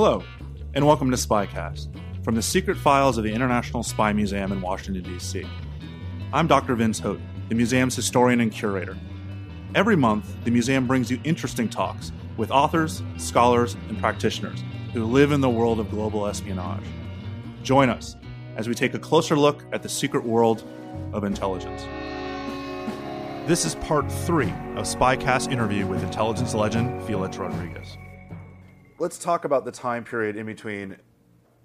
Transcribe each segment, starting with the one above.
Hello, and welcome to Spycast from the secret files of the International Spy Museum in Washington, D.C. I'm Dr. Vince Houghton, the museum's historian and curator. Every month, the museum brings you interesting talks with authors, scholars, and practitioners who live in the world of global espionage. Join us as we take a closer look at the secret world of intelligence. This is part three of Spycast interview with intelligence legend Felix Rodriguez. Let's talk about the time period in between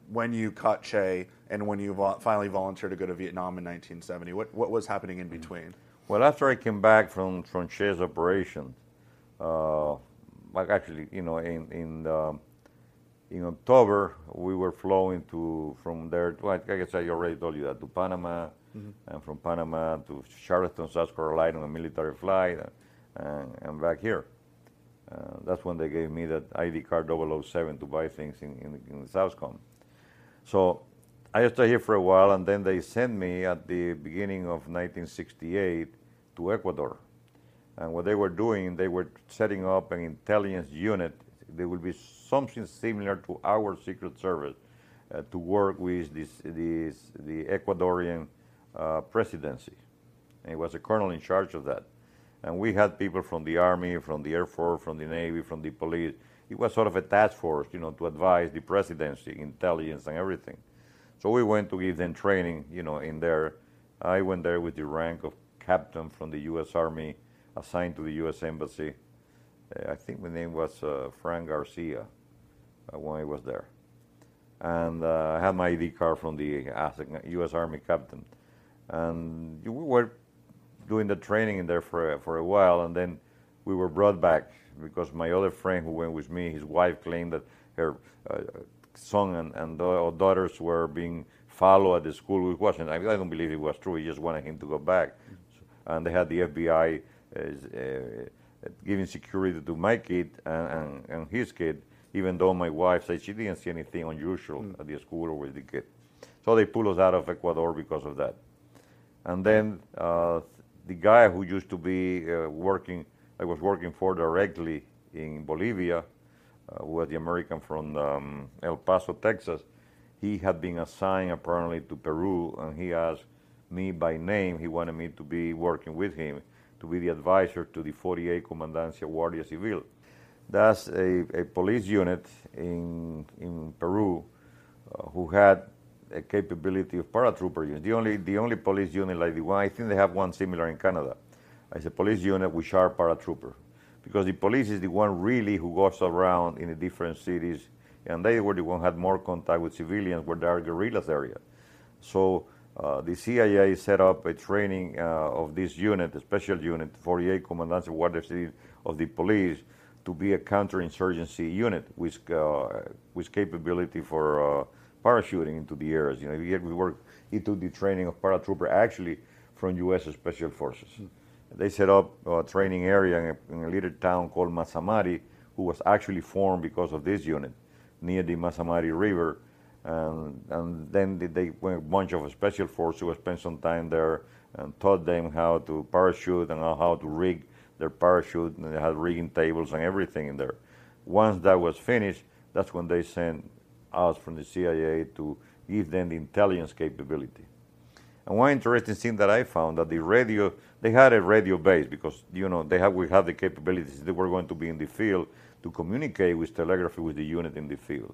when you caught Che and when you vo- finally volunteered to go to Vietnam in 1970. What, what was happening in between? Well, after I came back from, from Che's operation, uh, like actually, you know, in in, um, in October we were flowing to from there. To, I guess I already told you that to Panama, and from Panama to Charleston, South Carolina, on a military flight, and, and back here. Uh, that's when they gave me that ID card 007 to buy things in, in, in the Southcom. So I stayed here for a while, and then they sent me at the beginning of 1968 to Ecuador. And what they were doing, they were setting up an intelligence unit. There will be something similar to our Secret Service uh, to work with this, this, the Ecuadorian uh, presidency. And was a colonel in charge of that. And we had people from the Army, from the Air Force, from the Navy, from the police. It was sort of a task force, you know, to advise the presidency, intelligence, and everything. So we went to give them training, you know, in there. I went there with the rank of captain from the U.S. Army, assigned to the U.S. Embassy. Uh, I think my name was uh, Frank Garcia uh, when I was there. And uh, I had my ID card from the U.S. Army captain. And we were doing the training in there for a, for a while, and then we were brought back because my other friend who went with me, his wife claimed that her uh, son and, and da- daughters were being followed at the school, which wasn't. I, I don't believe it was true. He just wanted him to go back, and they had the FBI uh, uh, giving security to my kid and, and, and his kid, even though my wife said she didn't see anything unusual at the school or with the kid. So they pulled us out of Ecuador because of that. And then uh, the guy who used to be uh, working, I was working for directly in Bolivia, uh, was the American from um, El Paso, Texas. He had been assigned apparently to Peru, and he asked me by name. He wanted me to be working with him to be the advisor to the 48 Comandancia Guardia Civil. That's a, a police unit in, in Peru uh, who had capability of paratrooper units. The only, the only police unit like the one, I think they have one similar in Canada. It's a police unit which are paratrooper. Because the police is the one really who goes around in the different cities, and they were the one had more contact with civilians where there are guerrillas area. So uh, the CIA set up a training uh, of this unit, a special unit, 48 Commandants of Guardia Civil of the police, to be a counterinsurgency unit with, uh, with capability for uh, parachuting into the areas. You know, we, we work into the training of paratrooper actually from U.S. Special Forces. Hmm. They set up a training area in a, in a little town called Mazamari, who was actually formed because of this unit near the Mazamari River. And, and then they, they went a bunch of special forces who spent some time there and taught them how to parachute and how to rig their parachute. And they had rigging tables and everything in there. Once that was finished, that's when they sent us from the CIA to give them the intelligence capability. And one interesting thing that I found that the radio, they had a radio base because you know they have we have the capabilities. They were going to be in the field to communicate with telegraphy with the unit in the field.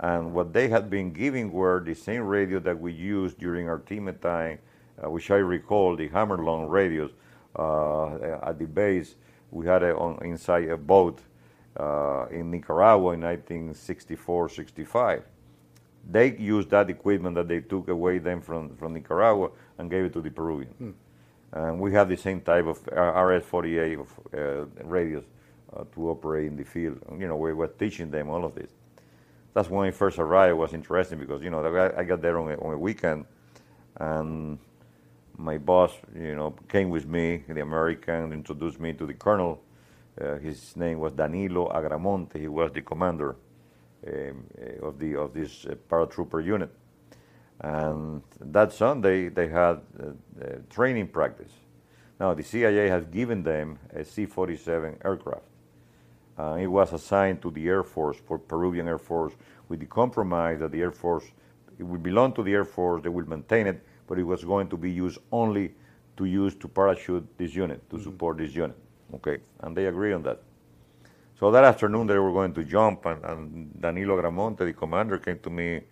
And what they had been giving were the same radio that we used during our team at time, uh, which I recall the Hammarlund radios uh, at the base. We had it on, inside a boat uh, in Nicaragua in 1964 65 they used that equipment that they took away them from, from Nicaragua and gave it to the Peruvians. Hmm. And we have the same type of RS-48 of, uh, radios uh, to operate in the field. You know, we were teaching them all of this. That's when I first arrived. It was interesting because you know I got there on a, on a weekend, and my boss, you know, came with me, the American, introduced me to the colonel. Uh, his name was Danilo Agramonte. He was the commander um, uh, of the of this uh, paratrooper unit. And that Sunday they had uh, training practice. Now the CIA has given them a C-47 aircraft. Uh, it was assigned to the Air Force for Peruvian Air Force with the compromise that the Air Force it will belong to the Air Force, they will maintain it, but it was going to be used only to use to parachute this unit, to mm-hmm. support this unit. Okay, and they agree on that. So that afternoon they were going to jump, and, and Danilo Agramonte, the commander, came to me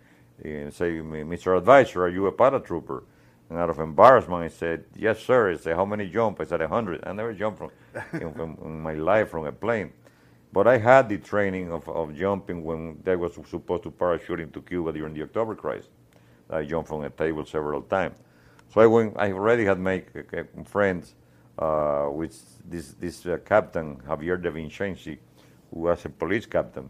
and said, Mr. Advisor, are you a paratrooper? And out of embarrassment, I said, yes, sir. He said, how many jump? I said, a 100. I never jumped from, in, from, in my life from a plane. But I had the training of, of jumping when they was supposed to parachute into Cuba during the October crisis. I jumped from a table several times. So I went, I already had made uh, friends uh, with this, this uh, captain, Javier de Vincenzi, who was a police captain.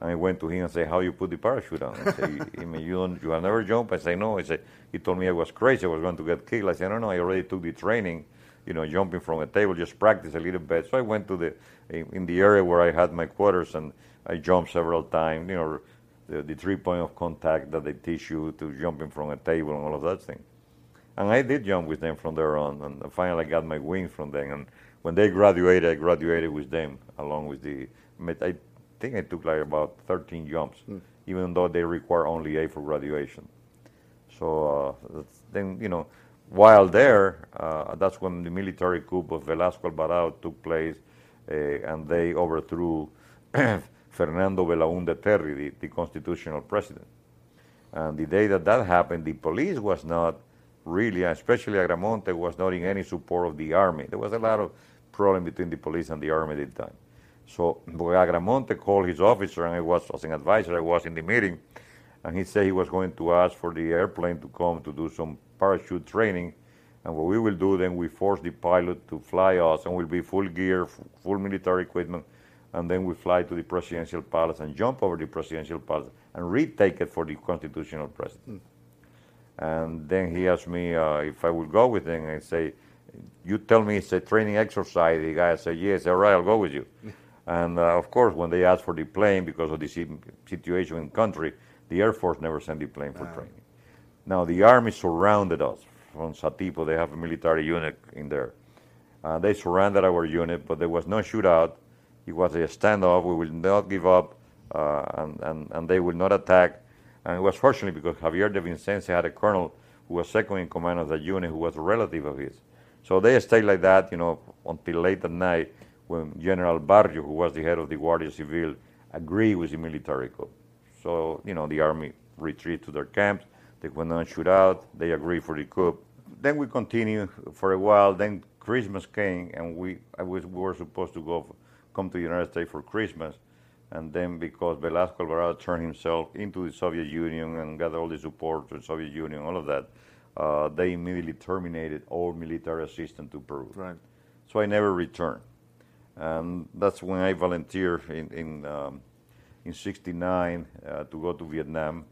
And I went to him and said, "How you put the parachute on?" I said, "You mean you don't, you have never jumped?" I said, "No." I said, "He told me I was crazy. I was going to get killed." I said, "No, no. I already took the training. You know, jumping from a table, just practice a little bit." So I went to the in the area where I had my quarters, and I jumped several times. You know, the, the three point of contact that they teach you to jumping from a table and all of that thing. And I did jump with them from there on, and finally I got my wings from them. And when they graduated, I graduated with them along with the I think I took like about 13 jumps, mm. even though they require only eight for graduation. So uh, then, you know, while there, uh, that's when the military coup of Velasco Alvarado took place, uh, and they overthrew Fernando Belaúnde Terry, the, the constitutional president. And the day that that happened, the police was not really, especially Agramonte, was not in any support of the army. There was a lot of problem between the police and the army at the time. So Agramonte called his officer, and I was as an advisor. I was in the meeting, and he said he was going to ask for the airplane to come to do some parachute training. And what we will do then, we force the pilot to fly us, and we'll be full gear, full military equipment, and then we fly to the presidential palace and jump over the presidential palace and retake it for the constitutional president. Mm. And then he asked me uh, if I would go with him, and I say, "You tell me it's a training exercise." The guy said, "Yes, all right, I'll go with you." And uh, of course, when they asked for the plane because of the situation in the country, the Air Force never sent the plane for training. Now, the Army surrounded us from Satipo. They have a military unit in there. Uh, they surrounded our unit, but there was no shootout. It was a standoff. We will not give up, uh, and, and, and they will not attack. And it was fortunately because Javier de Vincenzi had a colonel who was second in command of the unit who was a relative of his. So they stayed like that, you know, until late at night when General Barrio, who was the head of the Guardia Civil, agreed with the military coup. So, you know, the army retreated to their camps. They went on shoot out. They agreed for the coup. Then we continued for a while. Then Christmas came, and we, was, we were supposed to go come to the United States for Christmas. And then because Velasco Alvarado turned himself into the Soviet Union and got all the support to the Soviet Union, all of that, uh, they immediately terminated all military assistance to Peru. Right. So I never returned and that's when I volunteered in in um, in '69 uh, to go to Vietnam.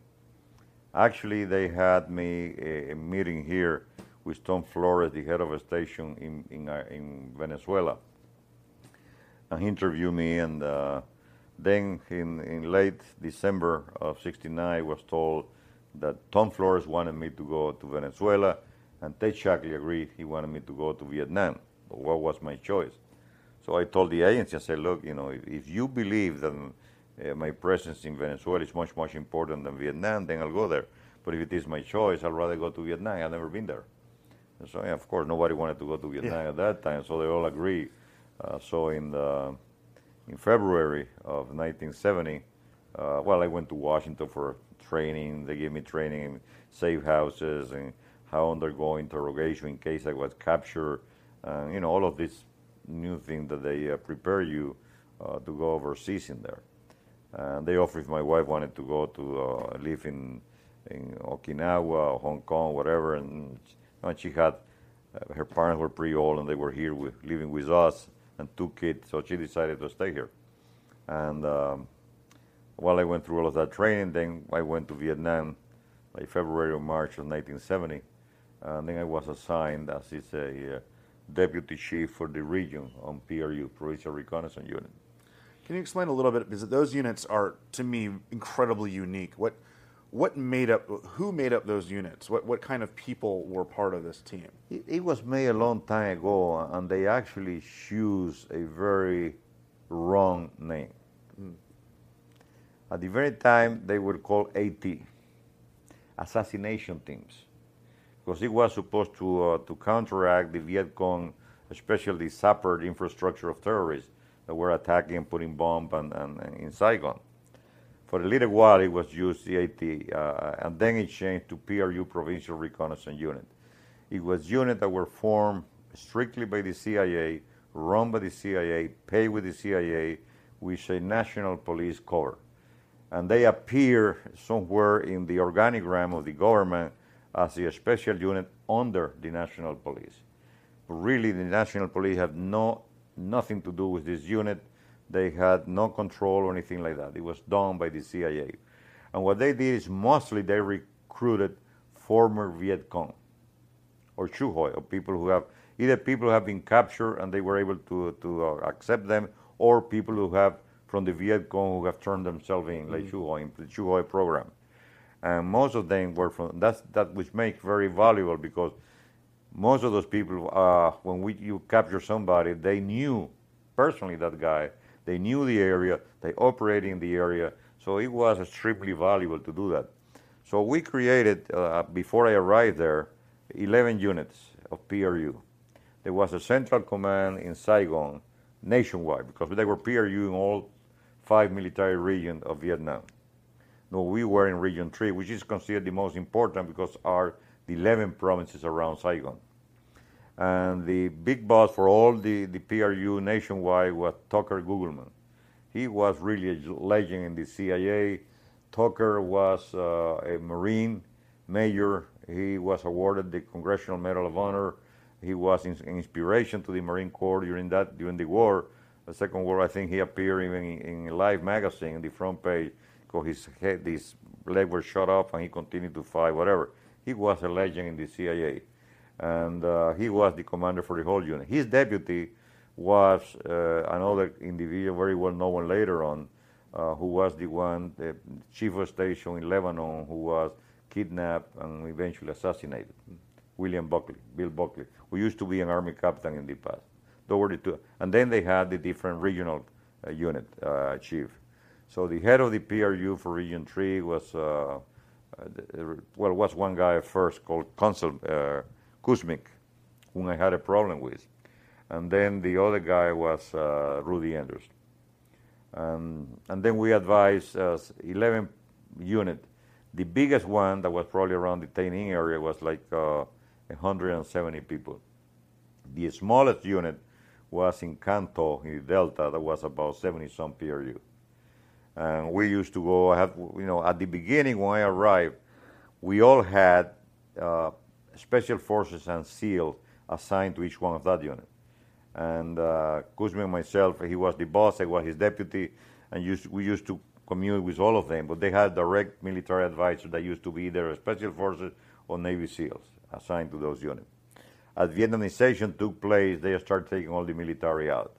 Actually, they had me a, a, meeting here with Tom Flores, the head of a station in in, uh, in Venezuela, and he interviewed me. And uh, then in in late December of '69, I was told that Tom Flores wanted me to go to Venezuela, and Ted Shackley agreed he wanted me to go to Vietnam. What was my choice? So I told the agency, I said, look, you know, if, if you believe that uh, my presence in Venezuela is much, much important than Vietnam, then I'll go there. But if it is my choice, I'd rather go to Vietnam. I've never been there. So yeah, of course, nobody wanted to go to Vietnam at that time, so they all agreed. Uh, so in the in February of 1970, uh, well, I went to Washington for training. They gave me training in safe houses and how undergo interrogation in case I was captured. You know, all of these new things that they uh, prepare you uh, to go overseas in there. And they offered if my wife wanted to go to uh, live in in Okinawa, Hong Kong, whatever, and, and she had uh, her parents were pretty old and they were here with, living with us and two kids, so she decided to stay here. And um, while I went through all of that training, then I went to Vietnam, like February or March of 1970, and then I was assigned as is a uh, deputy chief for the region on PRU, Provincial Reconnaissance Unit. Can you explain a little bit because those units are to me incredibly unique. What what made up who made up those units? What what kind of people were part of this team? It, it was made a long time ago, and they actually choose a very wrong name. Mm. At the very time, they were called AT, assassination teams, because it was supposed to uh, to counteract the Viet Cong, especially sapper infrastructure of terrorists that were attacking and putting bombs and, and, and in Saigon. For a little while, it was used CAT, uh, and then it changed to PRU, Provincial Reconnaissance Unit. It was units that were formed strictly by the CIA, run by the CIA, paid with the CIA, with a national police cover. And they appear somewhere in the organigram of the government as a special unit under the national police. But really, the national police have no, nothing to do with this unit they had no control or anything like that. It was done by the CIA. And what they did is mostly they recruited former Viet Cong or Chieu Hoi, or people who have either people who have been captured and they were able to, to uh, accept them, or people who have from the Viet Cong who have turned themselves in, like mm-hmm. Chieu Hoi, in the Chieu Hoi program. And most of them were from that's that which makes very valuable because most of those people, uh, when we you capture somebody, they knew personally that guy they knew the area, they operated in the area, so it was extremely valuable to do that. So we created, uh, before I arrived there, 11 units of PRU. There was a central command in Saigon nationwide because they were PRU in all five military regions of Vietnam. No, we were in Region 3, which is considered the most important because are the 11 provinces around Saigon. And the big boss for all the, the PRU nationwide was Tucker Gougelmann. He was really a legend in the CIA. Tucker was uh, a Marine major. He was awarded the Congressional Medal of Honor. He was in, inspiration to the Marine Corps during that during the war, the Second War. I think he appeared even in, in Life magazine, in the front page, because his head, his leg was shot off, and he continued to fight. Whatever. He was a legend in the CIA and uh, he was the commander for the whole unit. His deputy was uh, another individual, very well known later on, uh, who was the one, the chief of station in Lebanon, who was kidnapped and eventually assassinated. William Buckley, Bill Buckley, who used to be an army captain in the past. Those were the two. And then they had the different regional uh, unit uh, chief. So the head of the PRU for Region 3 was, uh, well, was one guy first called Consul Kuzmic, whom I had a problem with. And then the other guy was uh, Rudy Anders. Um, and then we advised uh, 11 unit. The biggest one that was probably around the Tay Ninh area was like uh, 170 people. The smallest unit was in Can Tho, in Delta, that was about 70 some PRU. And we used to go, have, you know, at the beginning when I arrived, we all had uh, special forces and SEAL assigned to each one of that unit. And uh, Kuzmin myself, he was the boss, I was his deputy, and used, we used to commute with all of them. But they had direct military advisors that used to be either special forces or Navy SEALs assigned to those units. As Vietnamization took place, they started taking all the military out.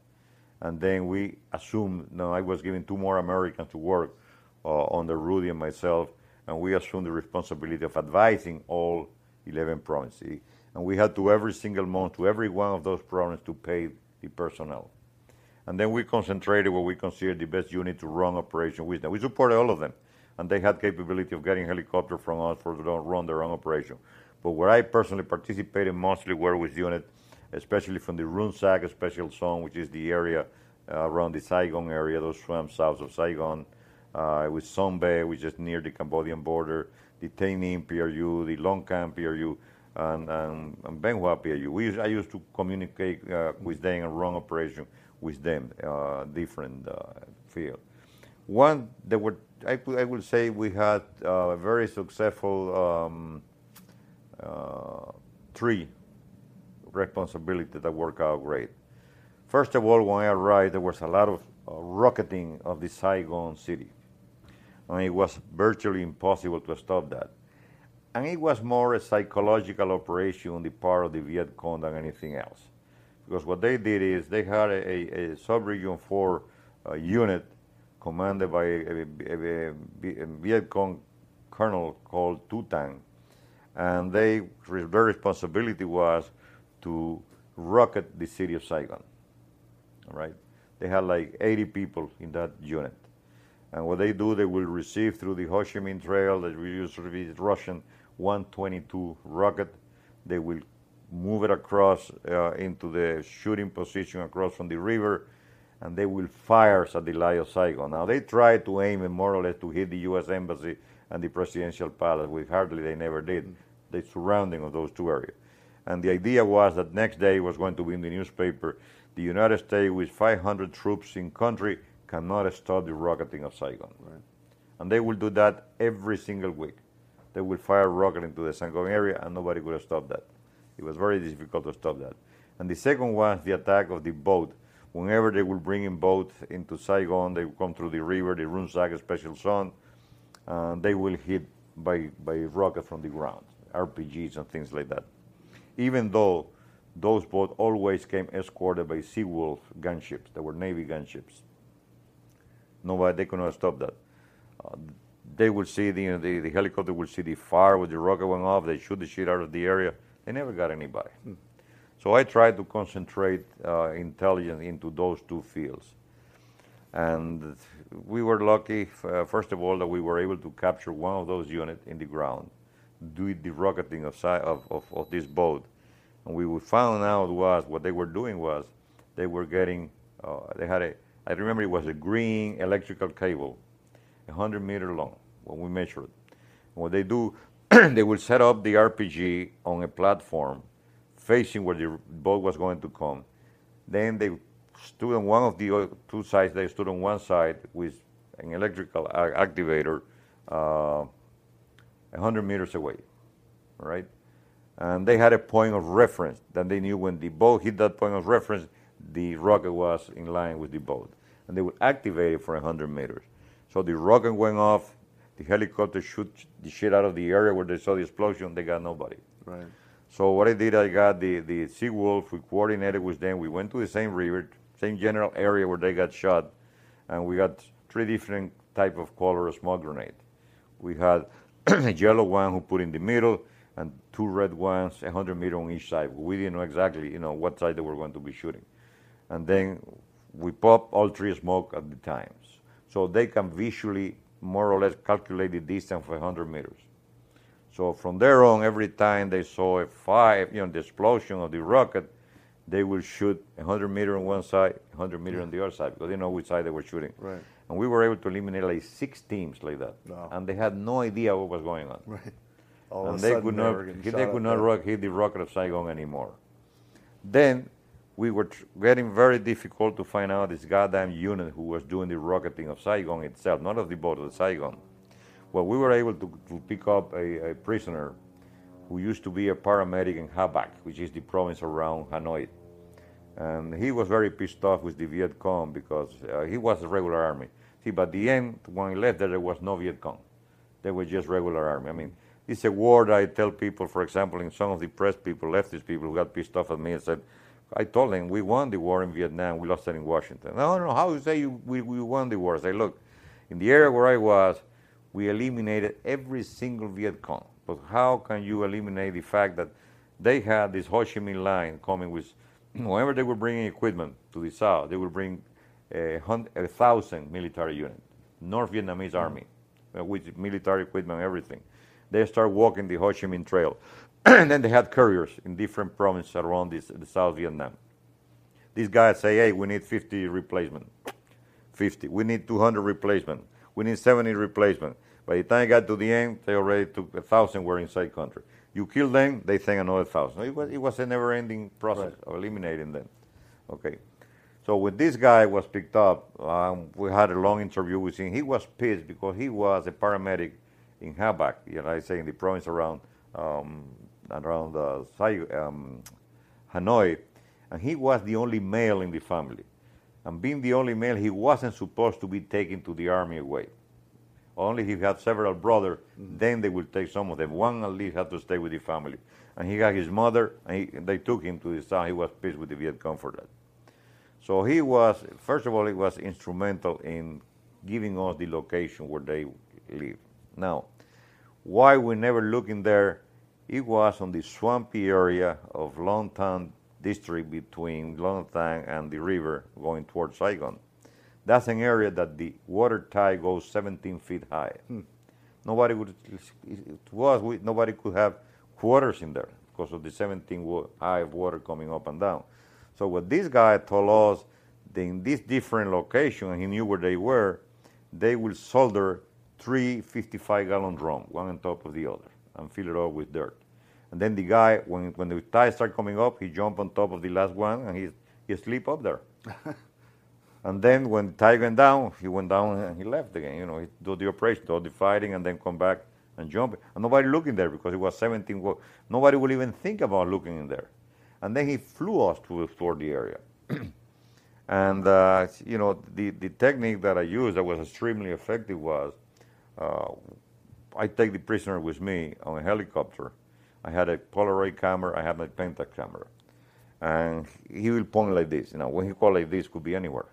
And then we assumed, no, I was given two more Americans to work uh, under Rudy and myself, and we assumed the responsibility of advising all 11 provinces. And we had to every single month to every one of those provinces to pay the personnel. And then we concentrated what we considered the best unit to run operation with them. We supported all of them, and they had capability of getting helicopter from us for to run their own operation. But where I personally participated mostly were with unit, especially from the Rung Sat Special Zone, which is the area uh, around the Saigon area, those swamps south of Saigon, uh, with Bay, which is near the Cambodian border, the PRU, the Long Cam PRU, and, and, and Bien Hoa PRU. We I used to communicate uh, with them and run operation with them, uh, different uh, field. One, there were, I, I would say we had a very successful um, uh, three responsibilities that worked out great. First of all, when I arrived, there was a lot of uh, rocketing of the Saigon city. And it was virtually impossible to stop that. And it was more a psychological operation on the part of the Viet Cong than anything else. Because what they did is they had a, a, a sub-region 4 uh, unit commanded by a, a, Viet Cong colonel called Tu Tang. And they, their responsibility was to rocket the city of Saigon. All right? They had like 80 people in that unit. And what they do, they will receive through the Ho Chi Minh Trail, that we use the Russian 122 rocket. They will move it across uh, into the shooting position across from the river, and they will fire at the Lie Saigon. Now, they try to aim more or less to hit the U.S. Embassy and the presidential palace, which hardly they never did. The surrounding of those two areas. And the idea was that next day was going to be in the newspaper, the United States with 500 troops in country cannot stop the rocketing of Saigon. Right. And they will do that every single week. They will fire rocket into the Saigon area and nobody could stop that. It was very difficult to stop that. And the second was the attack of the boat. Whenever they will bring in boats into Saigon, they will come through the river, the Rung Sat Special Zone, and they will hit by, by rocket from the ground, RPGs and things like that. Even though those boats always came escorted by Seawolf gunships, they were Navy gunships. Nobody, they could not stop that. Uh, they would see the, you know, the, the helicopter would see the fire with the rocket went off, they shoot the shit out of the area they never got anybody. Hmm. So I tried to concentrate uh, intelligence into those two fields. And we were lucky, uh, first of all, that we were able to capture one of those units in the ground, do the rocketing of, of, of, of this boat. And we found out was what they were doing was they were getting, uh, they had a, I remember it was a green electrical cable, 100 meter long when we measured what they do, they will set up the RPG on a platform facing where the boat was going to come. Then they stood on one of the two sides. They stood on one side with an electrical activator uh, 100 meters away, right? And they had a point of reference. Then they knew when the boat hit that point of reference, the rocket was in line with the boat. And they would activate it for 100 meters. So the rocket went off, the helicopter shoot the shit out of the area where they saw the explosion. They got nobody. Right. So what I did, I got the the Sea Wolf, We coordinated with them. We went to the same river, same general area where they got shot, and we got three different type of color of smoke grenade. We had a yellow one who put in the middle, and two red ones, 100 meter on each side. We didn't know exactly, you know, what side they were going to be shooting. And then we pop all three smoke at the times, so they can visually more or less calculate the distance of 100 meters. So from there on, every time they saw a fire, you know, the explosion of the rocket, they will shoot 100 meter on one side, 100 meter on the other side, because they know which side they were shooting. Right. And we were able to eliminate like six teams like that. Wow. And they had no idea what was going on. Right. All and they could not, they could not rock, hit the rocket of Saigon anymore. Then we were getting very difficult to find out this goddamn unit who was doing the rocketing of Saigon itself, not of the boat of Saigon. Well, we were able to, to pick up a, a, prisoner who used to be a paramedic in Ha Bac, which is the province around Hanoi. And he was very pissed off with the Viet Cong because uh, he was a regular army. See, but the end, when he left there, there was no Viet Cong. They were just regular army. I mean, it's a that I tell people, for example, in some of the press people, leftist people who got pissed off at me and said, I told them we won the war in Vietnam, we lost it in Washington. No, no, how you say you, we, we won the war? I say, look, in the area where I was, we eliminated every single Viet Cong. But how can you eliminate the fact that they had this Ho Chi Minh line coming with, whenever they were bringing equipment to the south, they would bring a, hundred, a thousand military units, North Vietnamese mm-hmm. army, uh, with military equipment and everything. They start walking the Ho Chi Minh Trail. And then they had couriers in different provinces around this, the South Vietnam. These guys say, hey, we need 50 replacement. 50. We need 200 replacement. We need 70 replacement. By the time I got to the end, they already took a thousand were inside country. You kill them, they think another thousand. It was, it was a never-ending process right. of eliminating them. Okay. So when this guy was picked up, um, we had a long interview with him. He was pissed because he was a paramedic in Ha Bac, you know, I say in the province around um, around uh, um, Hanoi, and he was the only male in the family. And being the only male, he wasn't supposed to be taken to the army away. Only if he had several brothers, mm-hmm. then they would take some of them. One at least had to stay with the family. And he had his mother, and he, they took him to the south. He was pissed with the Viet Cong for that. So he was, first of all, he was instrumental in giving us the location where they live. Now, why we never look in there, it was on the swampy area of Long Tan district between Long Tan and the river going towards Saigon. That's an area that the water tide goes 17 feet high. Hmm. Nobody would, it was, we, nobody could have quarters in there because of the 17 high of water coming up and down. So what this guy told us, in this different location, and he knew where they were, they will solder three 55-gallon drums, one on top of the other, and fill it up with dirt. And then the guy, when, when the tides start coming up, he jump on top of the last one, and he, he sleep up there. and then when the tide went down, he went down and he left again. You know, he do the operation, do the fighting, and then come back and jump. And nobody looking there because it was 17. Nobody would even think about looking in there. And then he flew us to explore the area. and, uh, you know, the, the technique that I used that was extremely effective was uh, I take the prisoner with me on a helicopter. I had a Polaroid camera, I had my Pentax camera. And he will point like this. You know, when he called like this, could be anywhere.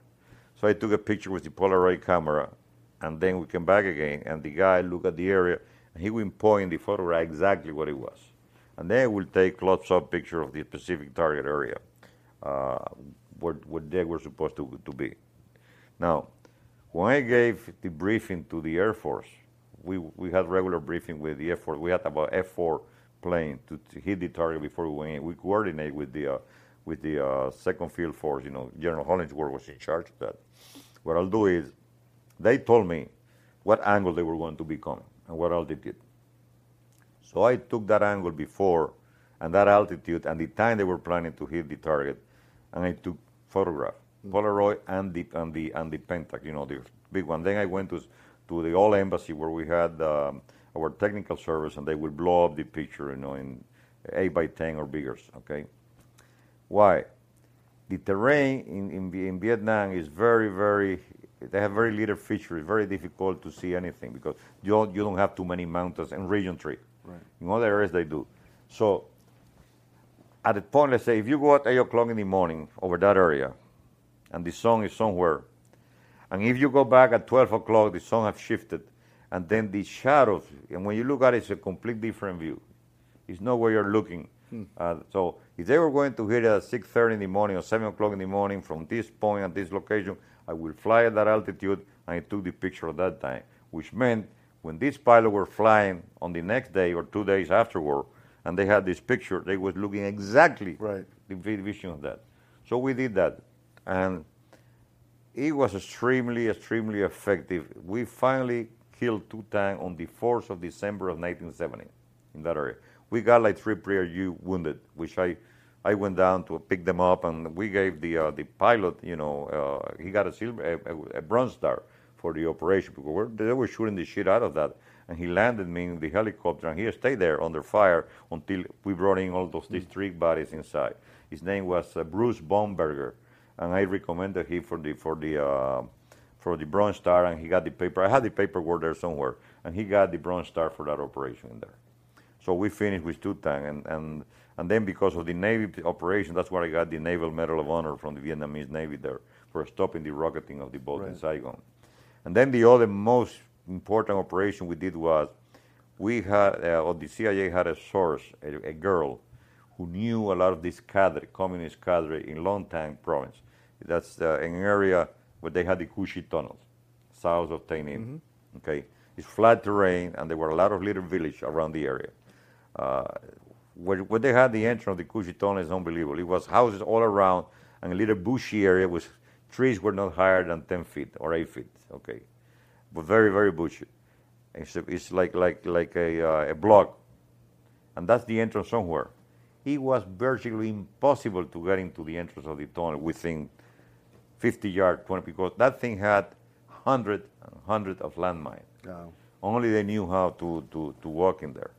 So I took a picture with the Polaroid camera, and then we came back again, and the guy looked at the area, and he will point the photograph exactly what it was and then we'll take close-up picture of the specific target area uh, where, where they were supposed to, to be. Now, when I gave the briefing to the Air Force, we, we had regular briefing with the F4. We had about F-4 plane to, to, hit the target before we went in. We coordinate with the, uh, with the uh, Second Field Force. You know, General Hollingsworth was in charge of that. What I'll do is, they told me what angle they were going to be coming and what altitude. So I took that angle before and that altitude and the time they were planning to hit the target, and I took photograph, mm-hmm. Polaroid and the and the and the Pentax, you know, the big one. Then I went to to the old embassy where we had um, our technical service, and they would blow up the picture, you know, in eight by ten or bigger. Okay, why? The terrain in, in, in Vietnam is very, very they have very little features. very difficult to see anything because you don't, you don't have too many mountains and region tree. Right. In other areas, they do. So at the point, let's say, if you go at 8 o'clock in the morning over that area, and the sun is somewhere, and if you go back at 12 o'clock, the sun has shifted, and then the shadows, and when you look at it, it's a complete different view. It's not where you're looking. Hmm. Uh, so if they were going to hit at 6.30 in the morning or 7 o'clock in the morning from this point at this location, I will fly at that altitude, and I took the picture at that time, which meant when these pilots were flying on the next day or two days afterward, and they had this picture, they was looking exactly right. the vision of that. So we did that, and it was extremely, extremely effective. We finally killed two tanks on the 4th of December of 1970 in that area. We got like three PRU wounded, which I, I went down to pick them up, and we gave the uh, the pilot, you know, uh, he got a silver, a, a bronze star for the operation because they were shooting the shit out of that. And he landed me in the helicopter, and he stayed there under fire until we brought in all those district bodies inside. His name was uh, Bruce Baumberger, and I recommended him for the for the uh, for the Bronze Star, and he got the paper. I had the paperwork there somewhere, and he got the Bronze Star for that operation in there. So we finished with two tanks, and, and and then because of the Navy operation, that's where I got the Naval Medal of Honor from the Vietnamese Navy there for stopping the rocketing of the boat right. in Saigon. And then the other most important operation we did was we had, uh, or the CIA had a source, a, a, girl, who knew a lot of this cadre, communist cadre in Long Tan province. That's uh, an area where they had the Cu Chi tunnels, south of Tay Ninh. Mm-hmm. Okay, it's flat terrain, and there were a lot of little villages around the area. Uh, where, where they had the entrance of the Cu Chi Tunnel is unbelievable. It was houses all around and a little bushy area was trees were not higher than 10 feet or 8 feet, okay? But very, very bushy. It's, it's like, like, like a, uh, a block. And that's the entrance somewhere. It was virtually impossible to get into the entrance of the tunnel within 50 yards, 20, because that thing had hundred hundred of landmines. Oh. Only they knew how to, to, to walk in there.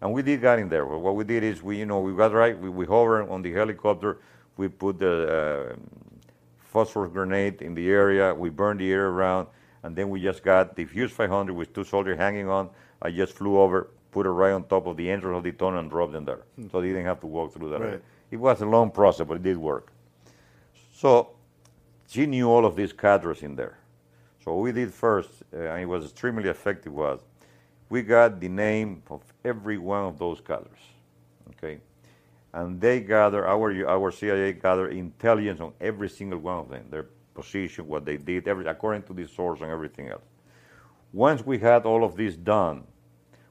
And we did get in there. What we did is we, you know, we got right, we, we hovered on the helicopter, we put the uh, phosphorus grenade in the area, we burned the area around, and then we just got the Hughes 500 with two soldiers hanging on. I just flew over, put it right on top of the entrance of the tunnel and dropped them there. So they didn't have to walk through that. Right. It was a long process, but it did work. So she knew all of these cadres in there. So what we did first, uh, and it was extremely effective, was we got the name of every one of those cadres, okay? And they gather, our, our CIA gather intelligence on every single one of them, their position, what they did, every, according to the source and everything else. Once we had all of this done,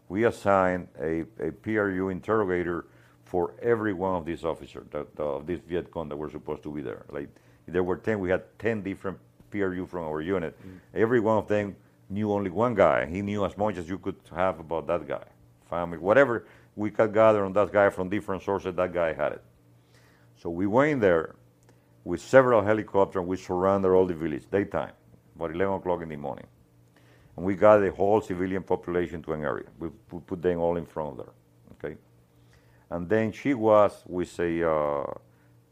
we assigned a, a PRU interrogator for every one of these officers, that, of this Viet Cong that were supposed to be there. Like, there were 10, we had 10 different PRU from our unit. Mm. Every one of them knew only one guy. He knew as much as you could have about that guy, family, whatever we could gather on that guy from different sources, that guy had it. So we went in there with several helicopters and we surrounded all the village, daytime, about 11 o'clock in the morning. And we got the whole civilian population to an area. We we put them all in front of there, okay? And then she was with a, uh,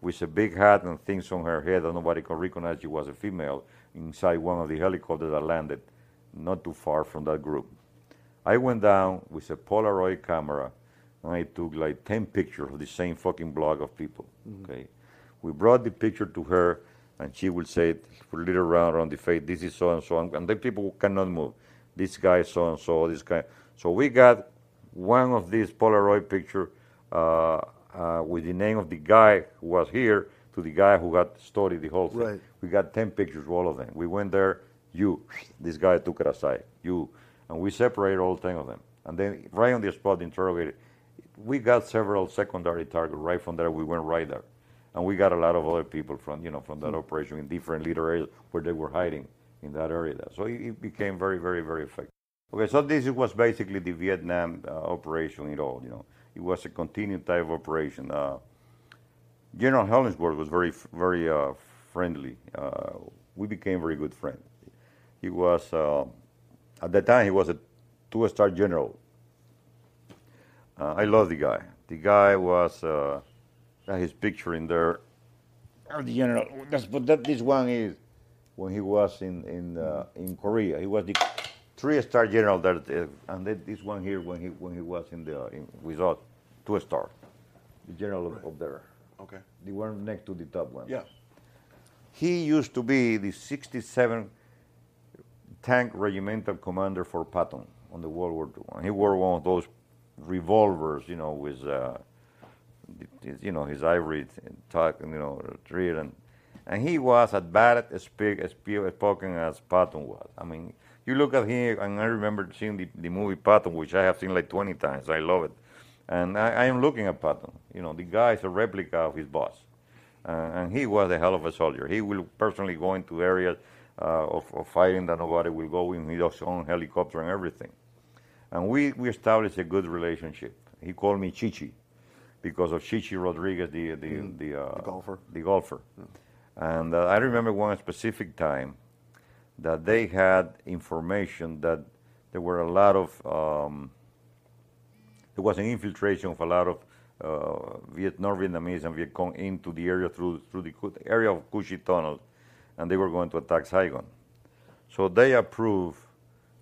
with a big hat and things on her head that nobody could recognize she was a female inside one of the helicopters that landed not too far from that group. I went down with a Polaroid camera and I took like 10 pictures of the same fucking block of people, okay? We brought the picture to her and she will say, a little round around the face, this is so and so, and then people cannot move. This guy so and so, this guy. So we got one of these Polaroid picture uh, uh, with the name of the guy who was here to the guy who got studied the whole thing. Right. We got 10 pictures, all of them. We went there, you, this guy took it aside, you, and we separated all 10 of them. And then right on the spot, interrogated. We got several secondary targets right from there. We went right there. And we got a lot of other people from, you know, from that operation in different little areas where they were hiding in that area. So it, it became very, very, very effective. Okay, so this was basically the Vietnam uh, operation at all, you know. It was a continued type of operation. Uh, General Hollingsworth was very, very uh, friendly. Uh, we became very good friends. He was, uh, at that time, he was a two-star general. Uh, I love the guy. The guy was, uh, his picture in there. Oh, the general. That's but that this one is when he was in in uh, in Korea. He was the three-star general that, uh, and then this one here when he when he was in the in, with us, two-star. The general of, of there. Okay. The one next to the top one. Yeah. He used to be the 67 tank regimental commander for Patton on the World War II. And he wore one of those revolvers, you know, with, uh, th- you know, his ivory tuck, you know, rear and, and he was as bad as speak as spoken as Patton was. I mean, you look at him, and I remember seeing the, the movie Patton, which I have seen like 20 times. I love it. And I, I am looking at Patton. You know, the guy is a replica of his boss. Uh, and he was a hell of a soldier. He will personally go into areas uh, of, of fighting that nobody will go in. He does his own helicopter and everything. And we, we established a good relationship. He called me Chichi because of Chichi Rodriguez, the, the, the, uh, The golfer. The golfer. And uh, I remember one specific time that they had information that there were a lot of, um, there was an infiltration of a lot of uh, Viet, North Vietnamese and Viet Cong into the area through, through the area of Cu Chi Tunnel, and they were going to attack Saigon. So they approved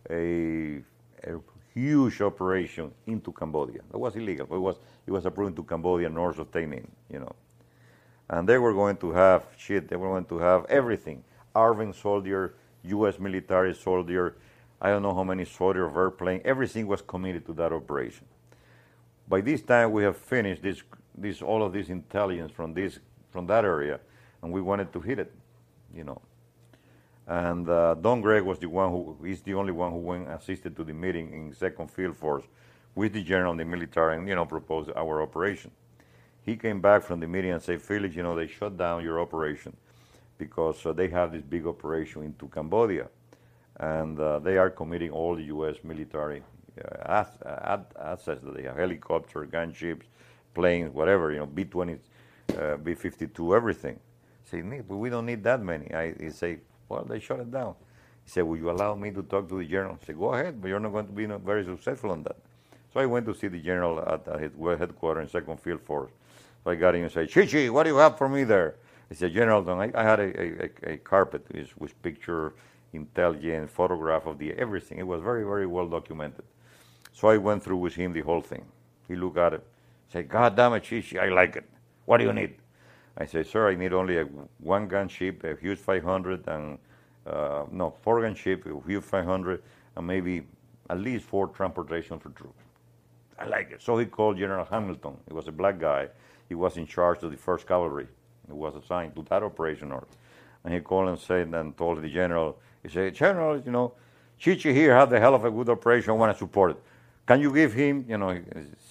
a, a huge operation into Cambodia. That was illegal, but it was, it was approved into Cambodia north of Tay Ninh, you know. And they were going to have shit, they were going to have everything. ARVN soldier, U.S. military soldier, I don't know how many soldier of airplane, everything was committed to that operation. By this time, we have finished this, this, all of this intelligence from, this, from that area, and we wanted to hit it, you know. And uh, Don Gregg was the one who, he's the only one who went assisted to the meeting in Second Field Force with the general the military and, you know, propose our operation. He came back from the meeting and said, Felix, you know, they shut down your operation because uh, they have this big operation into Cambodia. And uh, they are committing all the U.S. military uh, assets that they have, helicopters, gunships, planes, whatever, you know, B-20, uh, B-52, everything. Say, Nick, but we don't need that many. I he say, well, they shut it down. He said, will you allow me to talk to the general? I said, go ahead, but you're not going to be very successful on that. So I went to see the general at his headquarters in 2nd Field Force. So I got him and said, Chichi, what do you have for me there? He said, General, I, I had a, a, a carpet with, with picture, intelligence, photograph of the everything. It was very, very well documented. So I went through with him the whole thing. He looked at it, said, God damn it, Chichi, I like it. What do you need? I said, sir, I need only a one gun ship, a Hughes 500, and uh, no, four gun ship, a Hughes 500, and maybe at least four transportation for troops. I like it. So he called General Hamilton. He was a black guy. He was in charge of the 1st Cavalry. He was assigned to that operation. And he called and said and told the general, he said, General, you know, Chichi here had the hell of a good operation. I want to support it. Can you give him, you know, he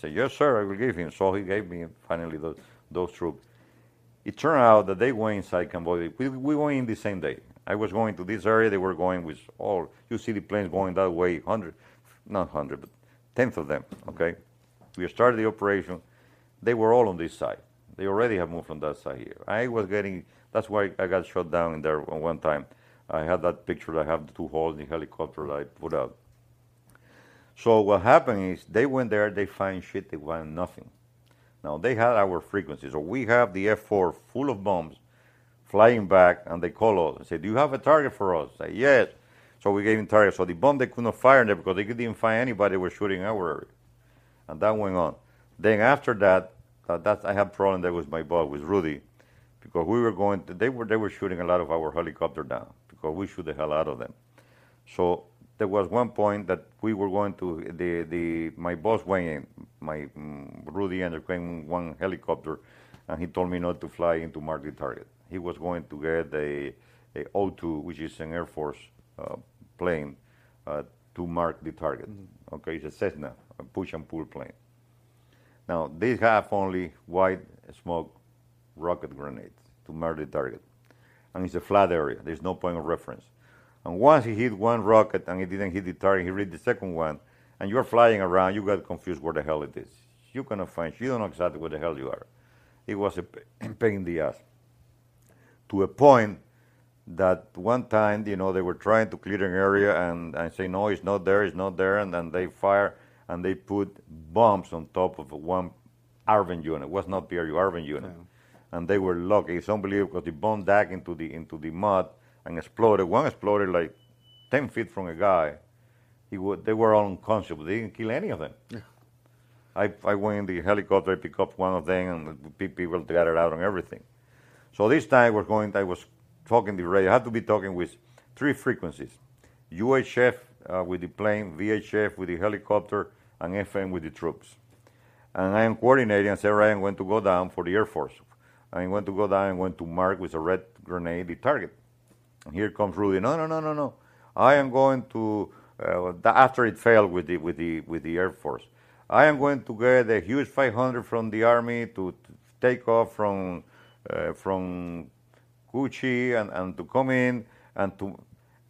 said, yes, sir, I will give him. So he gave me finally those, those troops. It turned out that they went inside Cambodia. We, we went in the same day. I was going to this area. They were going with all, you see the planes going that way, 100, not 100, but tenth of them, okay? We started the operation. They were all on this side. They already have moved from that side here. I was getting, that's why I got shot down in there one time. I had that picture. I have the two holes in the helicopter that I put out. So what happened is they went there, they find shit, they find nothing. Now they had our frequencies. So we have the F4 full of bombs flying back, and they call us and say, "Do you have a target for us?" I say, "Yes." So we gave them target. So the bomb they could not fire there because they didn't find anybody were shooting our area, and that went on. Then after that, that that's, I had problem there with my boss with Rudy, because we were going. To, they were they were shooting a lot of our helicopter down because we shoot the hell out of them. So there was one point that we were going to the the my boss went in, my um, Rudy and came one helicopter, and he told me not to fly into mark the target. He was going to get a, a O2, which is an Air Force uh, plane, uh, to mark the target. Mm-hmm. Okay, it's a Cessna, a push and pull plane. Now they have only white smoke rocket grenades to mark the target, and it's a flat area. There's no point of reference. And once he hit one rocket and he didn't hit the target, he hit the second one, and you're flying around, you got confused where the hell it is. You cannot find, you don't know exactly where the hell you are. It was a pain in the ass. To a point that one time, you know, they were trying to clear an area and, and say, no, it's not there, it's not there, and then they fire and they put bombs on top of one ARVN unit. It was not PRU, ARVN unit. And they were lucky. It's unbelievable because the bomb dug into the, into the mud and exploded. One exploded like 10 feet from a guy. He would, they were all unconscious, but they didn't kill any of them. Yeah. I, I went in the helicopter, I picked up one of them, and people gathered out and everything. So this time I was going, I was talking the radio. I had to be talking with three frequencies: UHF uh, with the plane, VHF with the helicopter, and FM with the troops. And I am coordinating and said, right, I'm going to go down for the Air Force. I'm going to go down and going to mark with a red grenade the target. And here comes Rudy. No, no, no, no, no. I am going to uh, after it failed with the with the with the Air Force. I am going to get a Hughes 500 from the Army to, to take off from uh, from Cu-Chi and, and to come in and to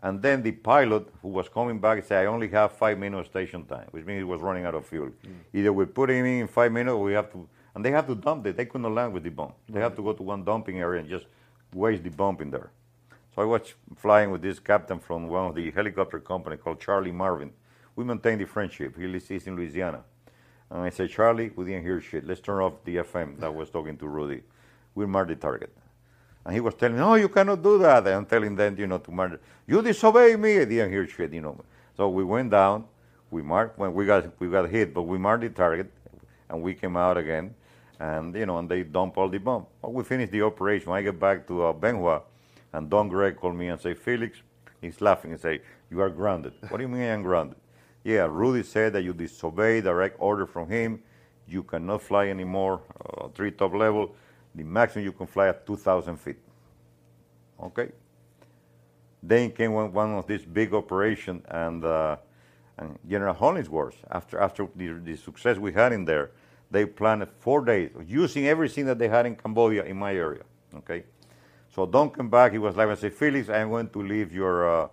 and then the pilot who was coming back said, I only have five minutes station time, which means he was running out of fuel. Mm. Either we put him in five minutes or we have to, and they have to dump it. They couldn't land with the bomb. They have to go to one dumping area and just waste the bomb in there. So I was flying with this captain from one of the helicopter company called Charlie Marvin. We maintained the friendship. He lives in Louisiana. And I said, Charlie, we didn't hear shit. Let's turn off the FM that was talking to Rudy. We'll mark the target. And he was telling me, no, you cannot do that. And I'm telling them, you know, to mark. You disobey me. I didn't hear shit, you know. So we went down. We marked when we got we got hit, but we marked the target, and we came out again, and you know, and they dumped all the bomb. Well, we finished the operation. I get back to uh, Bien Hoa, and Don Gregg called me and say, Felix, he's laughing and say, you are grounded. what do you mean I am grounded? Yeah, Rudy said that you disobey direct order from him. You cannot fly anymore, uh, three top level. The maximum you can fly at 2,000 feet. Okay? Then came one, one of this big operation, and uh, And General Hollingsworth, after, after the, the success we had in there, they planned four days using everything that they had in Cambodia in my area. Okay, so don't come back. He was like, I say, Felix, I'm going to leave your uh,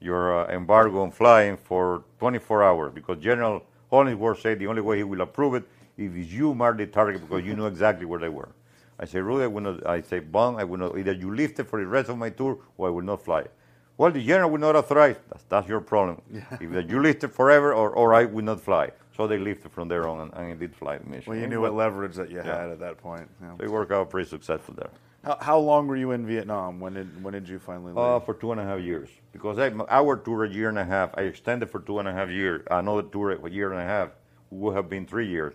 your uh, embargo on flying for 24 hours because General Hollingsworth said the only way he will approve it if you mark the target because you know exactly where they were. I say, Rudy, I will not. I say, Bond, I will not. Either you lift it for the rest of my tour, or I will not fly. Well, the general will not authorize. That's, that's your problem. Yeah. Either you lift it forever, or, or I will not fly. So they lifted from there on, and, and it did fly the mission. Well, you knew what leverage that you yeah. had at that point. Yeah. It worked out pretty successful there. How, how long were you in Vietnam? When did when did you finally uh, leave? Uh, for two and a half years. Because I, our tour a year and a half, I extended for two and a half years. Another tour a year and a half would have been three years.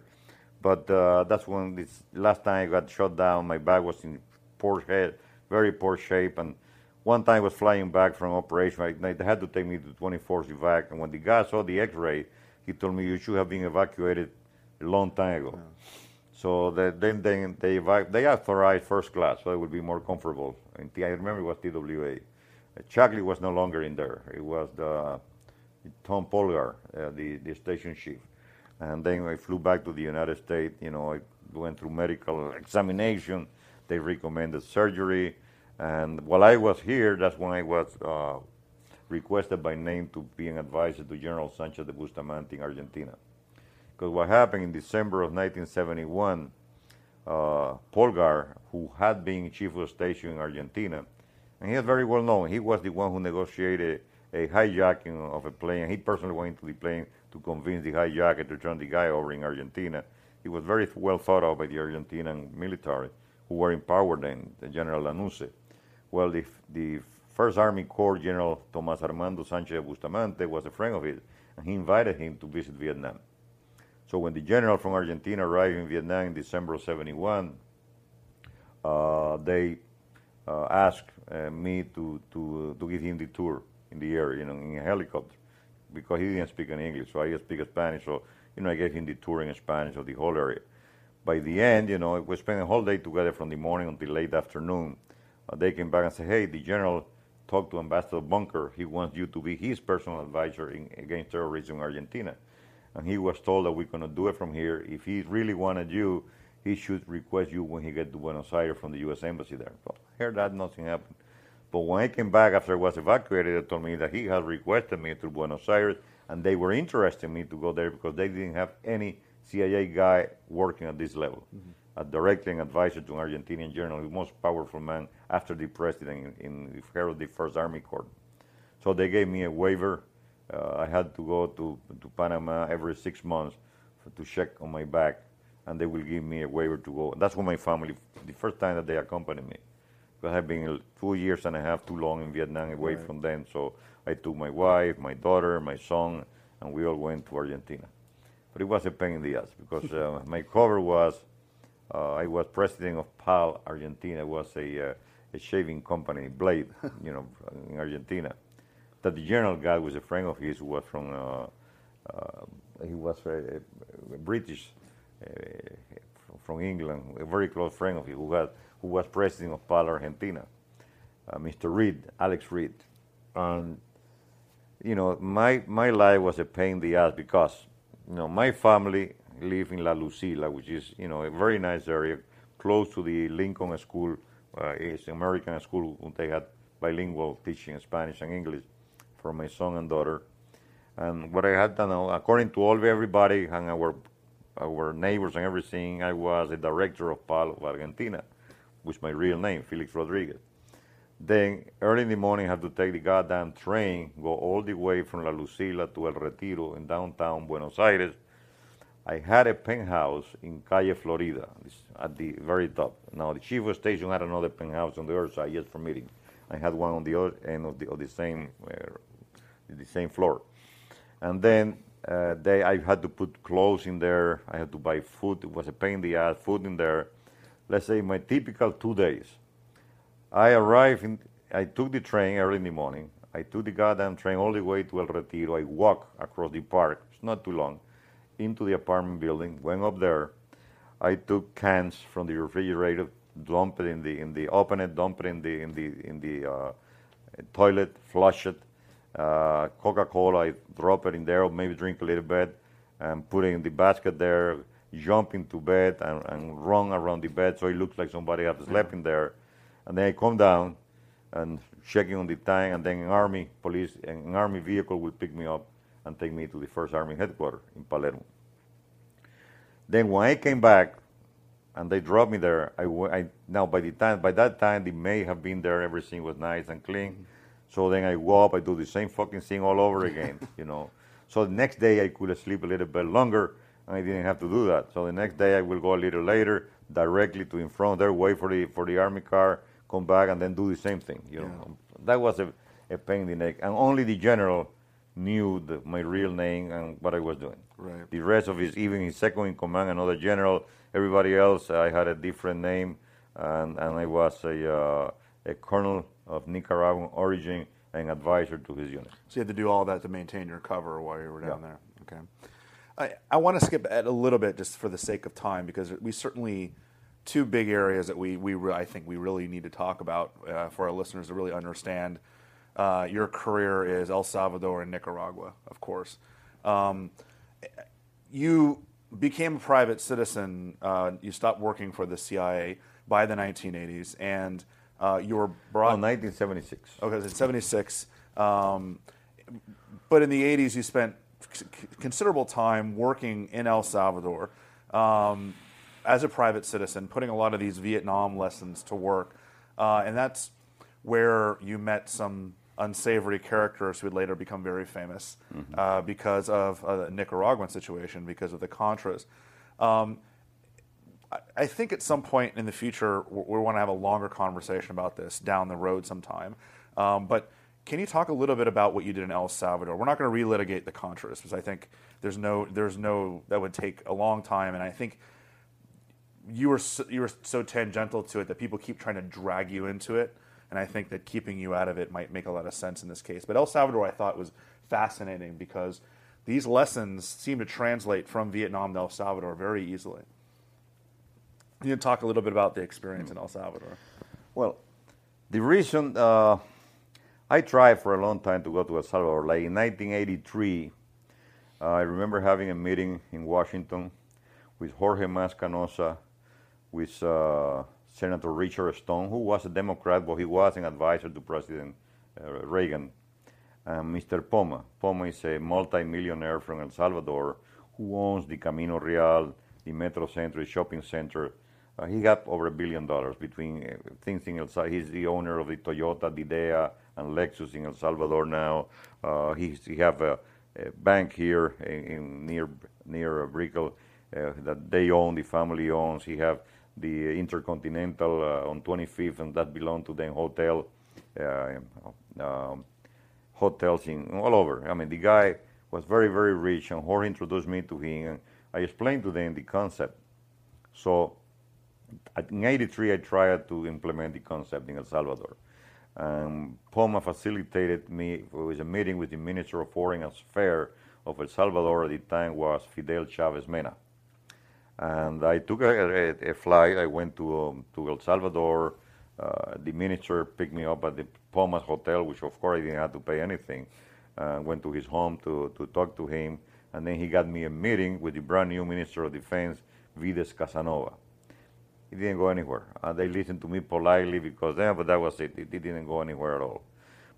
But uh, that's when this last time I got shot down. My back was in poor head, very poor shape, and one time I was flying back from operation. I, they had to take me to 24th evac, and when the guy saw the X-ray, he told me you should have been evacuated a long time ago. Yeah. So the, then they they, they authorized first class, so it would be more comfortable. And I remember it was TWA. Uh, Shackley was no longer in there. It was the Tom Polgar, uh, the the station chief. And then I flew back to the United States. You know, I went through medical examination. They recommended surgery. And while I was here, that's when I was uh, requested by name to be an advisor to General Sanchez de Bustamante in Argentina. Because what happened in December of 1971, uh, Polgar, who had been chief of station in Argentina, and he is very well known, he was the one who negotiated a hijacking of a plane. He personally went into the plane to convince the hijacker to turn the guy over in Argentina. He was very well thought of by the Argentinian military, who were empowered then, the General Lanusse. Well, the, the First Army Corps General Tomas Armando Sanchez Bustamante was a friend of his, and he invited him to visit Vietnam. So when the general from Argentina arrived in Vietnam in December of 71, uh, they uh, asked uh, me to, to, to give him the tour in the air, you know, in a helicopter because he didn't speak any English, so I just speak Spanish. So you know, I gave him the tour in Spanish of the whole area. By the end, you know, we spent a whole day together from the morning until late afternoon. Uh, they came back and said, "Hey, the general talked to Ambassador Bunker. He wants you to be his personal advisor in, against terrorism in Argentina." And he was told that we're going to do it from here. If he really wanted you, he should request you when he get to Buenos Aires from the U.S. Embassy there. Well, heard that nothing happened. But when I came back after I was evacuated, they told me that he had requested me to Buenos Aires, and they were interested in me to go there because they didn't have any CIA guy working at this level. Mm-hmm. A director and advisor to an Argentinian general, the most powerful man after the president in, in the head of the First Army Corps. So they gave me a waiver. Uh, I had to go to, to Panama every six months to check on my back, and they will give me a waiver to go. That's when my family, the first time that they accompanied me because I've been two years and a half too long in Vietnam away right. from them. So I took my wife, my daughter, my son, and we all went to Argentina. But it was a pain in the ass because uh, my cover was uh, I was president of PAL Argentina. It was a, uh, a shaving company, Blade, you know, in Argentina. That the general guy was a friend of his who was from, uh, uh, he was a, a British uh, from England, a very close friend of his who had who was president of PAL Argentina, uh, Mr. Reed, Alex Reed. And, you know, my, my life was a pain in the ass because, you know, my family lived in La Lucila, which is, you know, a very nice area, close to the Lincoln School. Uh, it's an American school. They had bilingual teaching Spanish and English for my son and daughter. And what I had done, according to all everybody and our our neighbors and everything, I was a director of PAL of Argentina which is my real name, Felix Rodriguez. Then early in the morning, I had to take the goddamn train, go all the way from La Lucila to El Retiro in downtown Buenos Aires. I had a penthouse in Calle Florida, at the very top. Now the chief of station had another penthouse on the other side, just for meeting. I had one on the other end of the, of the same, uh, the same floor. And then uh, they, I had to put clothes in there. I had to buy food. It was a pain in the ass. Food in there let's say my typical two days. I arrived in, I took the train early in the morning. I took the goddamn train all the way to El Retiro. I walked across the park, it's not too long, into the apartment building, went up there. I took cans from the refrigerator, dumped it in the, in the, open it, dump it in the, in the, in the uh, toilet, flush it, uh, Coca-Cola, I drop it in there, or maybe drink a little bit, and put it in the basket there, jump into bed and, and run around the bed so it looks like somebody has slept in there. And then I come down and checking on the tank, and then an army police, an army vehicle will pick me up and take me to the first army headquarters in Palermo. Then when I came back, and they dropped me there, I, I now by the time by that time they may have been there, everything was nice and clean. So then I go up, I do the same fucking thing all over again, you know. So the next day I could sleep a little bit longer, and I didn't have to do that. So the next day I will go a little later, directly to in front there, wait for the for the army car, come back, and then do the same thing. You know, that was a, a pain in the neck, and only the general knew the, my real name and what I was doing. Right. The rest of his, even his second in command, another general, everybody else, I had a different name, and, and I was a, uh, a colonel of Nicaraguan origin and advisor to his unit. So you had to do all that to maintain your cover while you were down Yeah. there. Okay. I, I want to skip a little bit just for the sake of time because we certainly two big areas that we, we re- I think we really need to talk about uh, for our listeners to really understand uh, your career is El Salvador and Nicaragua, of course. Um, you became a private citizen. Uh, you stopped working for the CIA by the 1980s, and uh, you were Oh, brought. 1976. Okay, it's 76. Um, but in the 80s, you spent c- considerable time working in El Salvador um, as a private citizen, putting a lot of these Vietnam lessons to work. Uh, and that's where you met some unsavory characters who would later become very famous uh, because of uh, the Nicaraguan situation, because of the Contras. Um, I- think at some point in the future we, we want to have a longer conversation about this down the road sometime. Um, but can you talk a little bit about what you did in El Salvador? We're not going to relitigate the Contras because I think there's no there's no that would take a long time, and I think you were so, you were so tangential to it that people keep trying to drag you into it, and I think that keeping you out of it might make a lot of sense in this case. But El Salvador, I thought was fascinating because these lessons seem to translate from Vietnam to El Salvador very easily. Can you talk a little bit about the experience in El Salvador? Well, the reason uh, I tried for a long time to go to El Salvador, like in 1983, uh, I remember having a meeting in Washington with Jorge Mas Canosa, with uh, Senator Richard Stone, who was a Democrat, but he was an advisor to President uh, Reagan, and Mr. Poma. Poma is a multi-millionaire from El Salvador who owns the Camino Real, the Metro Centro, the shopping center. Uh, he got over a billion dollars between uh, things in El Salvador. He's the owner of the Toyota, Didea, and Lexus in El Salvador now. Uh, he's, he have a, a bank here in, in near near Brickell uh, that they own, the family owns. He have the Intercontinental uh, on 25th, and that belonged to the hotel. Uh, um, hotels in all over. I mean, the guy was very, very rich, and Jorge introduced me to him, and I explained to them the concept. So, in '83, I tried to implement the concept in El Salvador. Um, Poma facilitated me. with a meeting with the Minister of Foreign Affairs of El Salvador at the time was Fidel Chavez Mena. And I took a, a, a flight. I went to um, to El Salvador. Uh, the minister picked me up at the Pomas Hotel, which of course I didn't have to pay anything. Uh, went to his home to, to talk to him, and then he got me a meeting with the brand new Minister of Defense, Vides Casanova. He didn't go anywhere. Uh, they listened to me politely because, yeah, but that was it. It, it didn't go anywhere at all.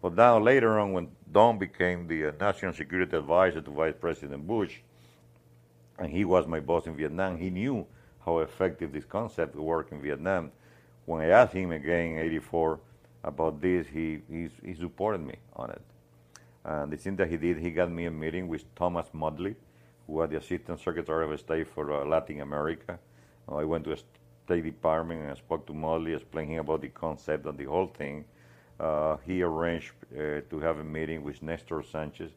But now later on, when Don became the uh, National Security Advisor to Vice President Bush, and he was my boss in Vietnam. He knew how effective this concept would work in Vietnam. When I asked him again in '84 about this, he, he he supported me on it. And the thing that he did, he got me a meeting with Thomas Motley, who was the Assistant Secretary of State for uh, Latin America. I went to State Department and I spoke to Motley, explaining about the concept and the whole thing. Uh, he arranged uh, to have a meeting with Nestor Sanchez,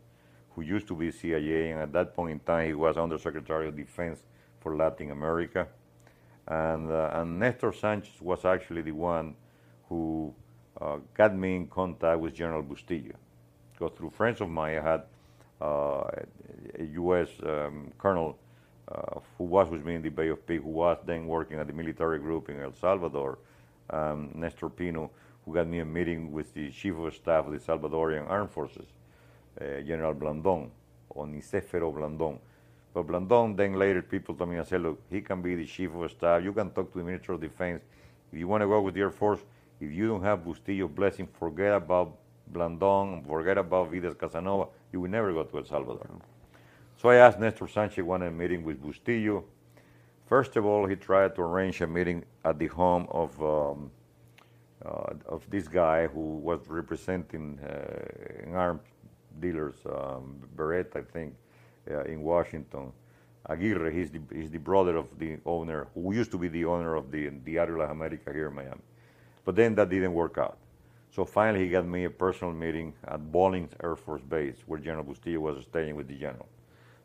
who used to be CIA, and at that point in time he was Undersecretary of Defense for Latin America. And, uh, and Nestor Sanchez was actually the one who uh, got me in contact with General Bustillo. Because through friends of mine, I had uh, a U.S. Um, colonel who was with me in the Bay of Pigs, who was then working at the military group in El Salvador, um, Nestor Pino, who got me a meeting with the chief of staff of the Salvadorian Armed Forces. uh, General Blandon, or Nicefero Blandon. But Blandon, then later people told me, I said, look, he can be the chief of staff. You can talk to the Minister of Defense. If you want to go with the Air Force, if you don't have Bustillo's blessing, forget about Blandon, forget about Vides Casanova. You will never go to El Salvador. So I asked Nestor Sanchez one meeting with Bustillo. First of all, he tried to arrange a meeting at the home of um, uh, of this guy who was representing uh, arms dealers, um, Beret, I think, uh, in Washington. Aguirre, he's the, he's the brother of the owner, who used to be the owner of the Diario La America here in Miami. But then that didn't work out. So finally, he got me a personal meeting at Bollings Air Force Base, where General Bustillo was staying with the general.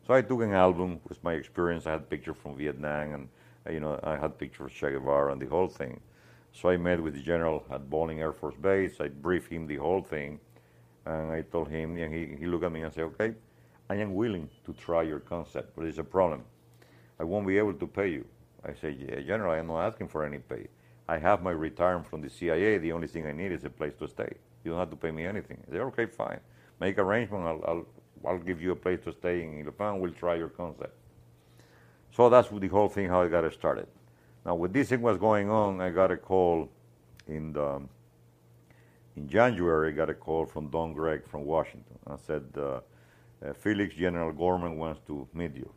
So I took an album with my experience. I had pictures from Vietnam, and uh, you know, I had pictures of Che Guevara and the whole thing. So I met with the general at Bolling Air Force Base. I briefed him the whole thing, and I told him, and he, he looked at me and said, okay, I am willing to try your concept, but it's a problem. I won't be able to pay you. I said, yeah, General, I'm not asking for any pay. I have my retirement from the CIA. The only thing I need is a place to stay. You don't have to pay me anything. I said, okay, fine. Make arrangement. I'll, I'll, I'll give you a place to stay in Ilopango. We'll try your concept. So that's the whole thing, how I got it started. Now, when this thing was going on, I got a call in the, in January. I got a call from Don Gregg from Washington. I said, uh, uh, Felix, General Gorman wants to meet you.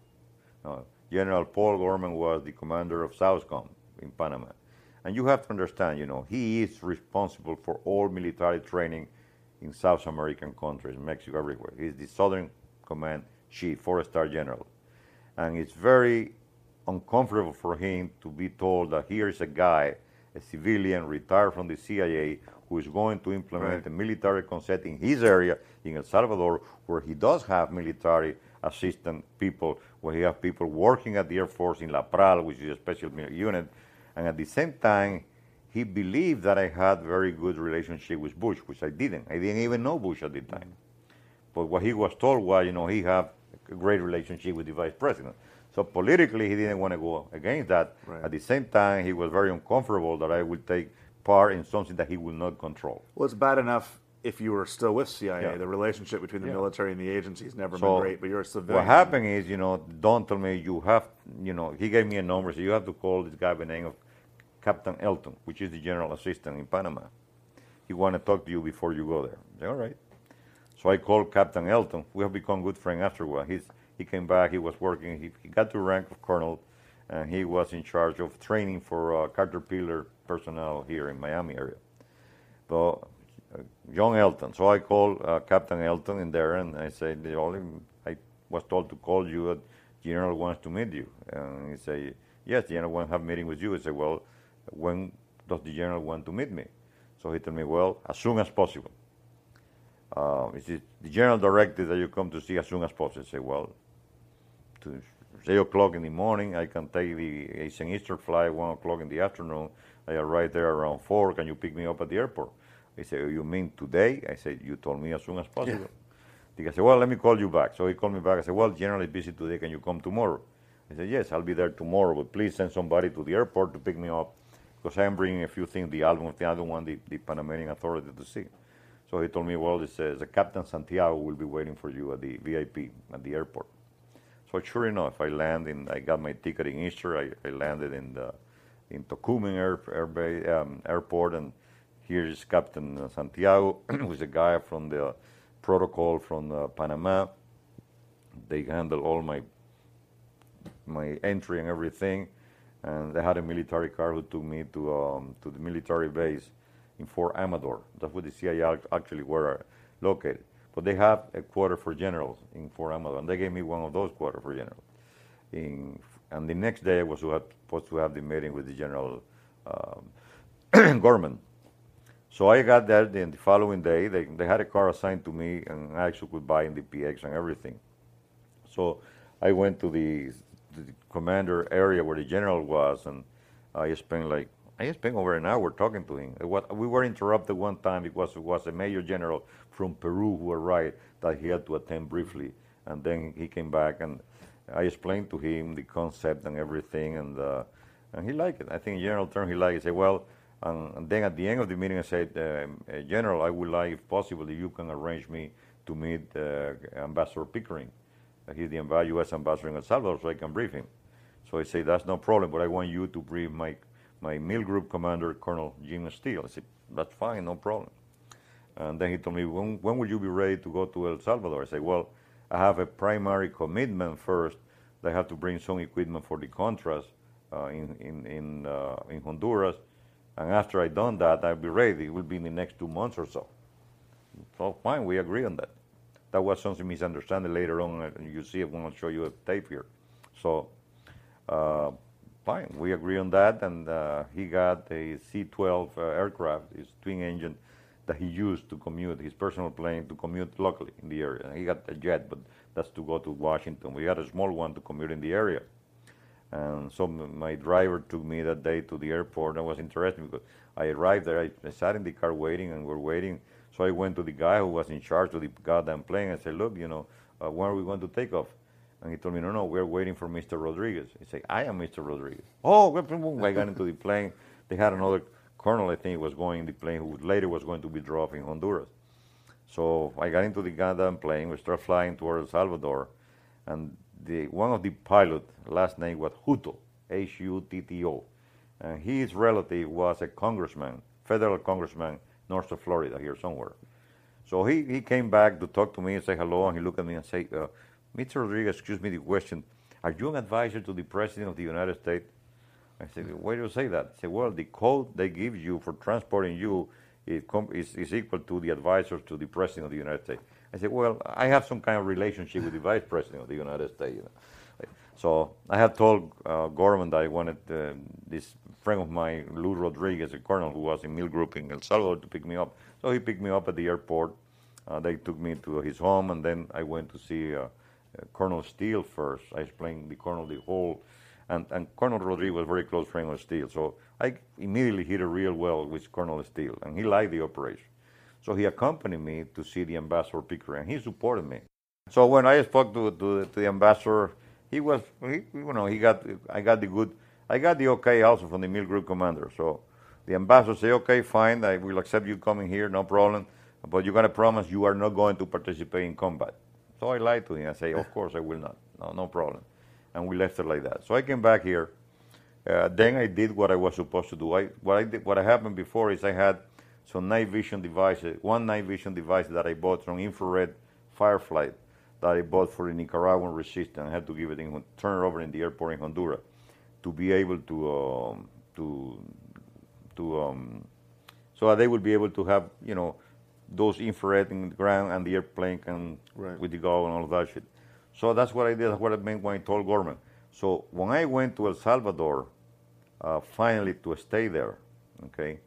Now, General Paul Gorman was the commander of SOUTHCOM in Panama. And you have to understand, you know, he is responsible for all military training in South American countries, Mexico, everywhere. He's the Southern Command Chief, four-star general. And it's very uncomfortable for him to be told that here is a guy, a civilian retired from the CIA, who is going to implement right. a military concept in his area in El Salvador, where he does have military assistant people, where he has people working at the Air Force in La Pral, which is a special unit, and at the same time, he believed that I had very good relationship with Bush, which I didn't. I didn't even know Bush at the time. But what he was told was, you know, he had a great relationship with the vice president. So politically, he didn't want to go against that. Right. At the same time, he was very uncomfortable that I would take part in something that he would not control. Well, it's bad enough if you were still with CIA. Yeah. The relationship between the yeah. military and the agency has never so been great, but you're a civilian. What happened is, you know, don't tell me you have, you know, he gave me a number, so you have to call this guy by the name of Captain Elton, which is the general assistant in Panama. He want to talk to you before you go there. I said, all right. So I called Captain Elton. We have become good friends afterward. He's he came back. He was working. He, he got to the rank of colonel, and he was in charge of training for uh, Caterpillar personnel here in Miami area. So, uh, John Elton. So I called uh, Captain Elton in there, and I said, the only I was told to call you. Uh, General wants to meet you. And he said, yes, the general wants to have a meeting with you. I said, well, when does the general want to meet me? So he told me, well, as soon as possible. Uh, he said the general directed that you come to see as soon as possible. I say, well, to 3 o'clock in the morning. I can take the it's an Eastern flight, 1 o'clock in the afternoon. I arrive there around 4. Can you pick me up at the airport? He said, You mean today? I said, You told me as soon as possible. Yeah. He said, Well, let me call you back. So he called me back. I said, Well, generally busy today. Can you come tomorrow? I said, Yes, I'll be there tomorrow, but please send somebody to the airport to pick me up because I am bringing a few things, the album of the other one, the, the Panamanian Authority to see. So he told me, Well, it says, the Captain Santiago will be waiting for you at the VIP at the airport. So sure enough, I landed. In, I got my ticket in Eastern. I, I landed in the in Tocumen Air, Air um, Airport, and here is Captain Santiago, who's a guy from the protocol from uh, Panama. They handle all my my entry and everything, and they had a military car who took me to um, to the military base in Fort Amador. That's where the CIA actually were located. But they have a quarter for generals in Fort Amador, and they gave me one of those quarter for generals. In, and the next day I was supposed to have the meeting with the general um, Gorman. So I got there. Then the following day, they, they had a car assigned to me, and I actually could buy in the PX and everything. So I went to the, the commander area where the general was, and I spent like I spent over an hour talking to him. Was, we were interrupted one time because it was a major general from Peru who arrived that he had to attend briefly, and then he came back and I explained to him the concept and everything, and uh, and he liked it. I think in general term he liked it. He said, well, and, then at the end of the meeting I said, uh, General, I would like, if possible, if you can arrange me to meet uh, Ambassador Pickering. He's the U.S. ambassador in El Salvador, so I can brief him. So I say, that's no problem, but I want you to brief my, my Mill Group commander, Colonel Jim Steele. I said, that's fine, no problem. And then he told me, when, when will you be ready to go to El Salvador? I said, well, I have a primary commitment first. I have to bring some equipment for the Contras uh, in, in, in, uh, in Honduras. And after i done that, I'll be ready. It will be in the next two months or so. So fine, we agree on that. That was something misunderstanding later on. You see it when I show you a tape here. So uh, fine, we agree on that. And uh, he got a C-12 uh, aircraft, his twin engine, that he used to commute, his personal plane to commute locally in the area. He got a jet, but that's to go to Washington. We had a small one to commute in the area. And so my driver took me that day to the airport. That was interesting because I arrived there. I, I sat in the car waiting, and we're waiting. So I went to the guy who was in charge of the goddamn plane. I said, "Look, you know, uh, when are we going to take off?" And he told me, "No, no, we're waiting for Mr. Rodriguez." I said, "I am Mr. Rodriguez." Oh. I got into the plane. They had another colonel, I think, was going in the plane who later was going to be dropped in Honduras. So I got into the goddamn plane. We started flying toward El Salvador, and the one of the pilot last name was Hutto, H-U-T-T-O, and his relative was a congressman, federal congressman, north of Florida here somewhere. So he, he came back to talk to me and say hello, and he looked at me and say, uh, Mr. Rodriguez, excuse me the question, are you an advisor to the President of the United States? I said, why do you say that? He said, well, the code they give you for transporting you is, is equal to the advisor to the President of the United States. I said, well, I have some kind of relationship with the Vice President of the United States. You know. So I had told uh, Gorman that I wanted uh, this friend of mine, Lou Rodriguez, a colonel who was in Mill Group in El Salvador, to pick me up. So he picked me up at the airport. Uh, they took me to his home, and then I went to see uh, uh, Colonel Steele first. I explained the colonel the whole, and, and Colonel Rodriguez was a very close friend of Steele. So I immediately hit it real well with Colonel Steele, and he liked the operation. So he accompanied me to see the ambassador Pickering, and he supported me. So when I spoke to, to, to the ambassador, he was, he, you know, he got, I got the good, I got the okay also from the Mill Group commander. So the ambassador said, okay, fine, I will accept you coming here, no problem, but you got to promise you are not going to participate in combat. So I lied to him. I say, of course I will not. No, no problem. And we left it like that. So I came back here. Uh, then I did what I was supposed to do. I, what I did, what happened before is I had some night vision devices, one night vision device that I bought from Infrared Firefly that I bought for the Nicaraguan resistance. I had to give it in, turn it over in the airport in Honduras to be able to um, to to um, so that they would be able to have you know those infrared in the ground and the airplane can Right. with the go and all of that shit. So that's what I did. That's what I meant when I told Gorman. So when I went to El Salvador, uh, finally to stay there, okay,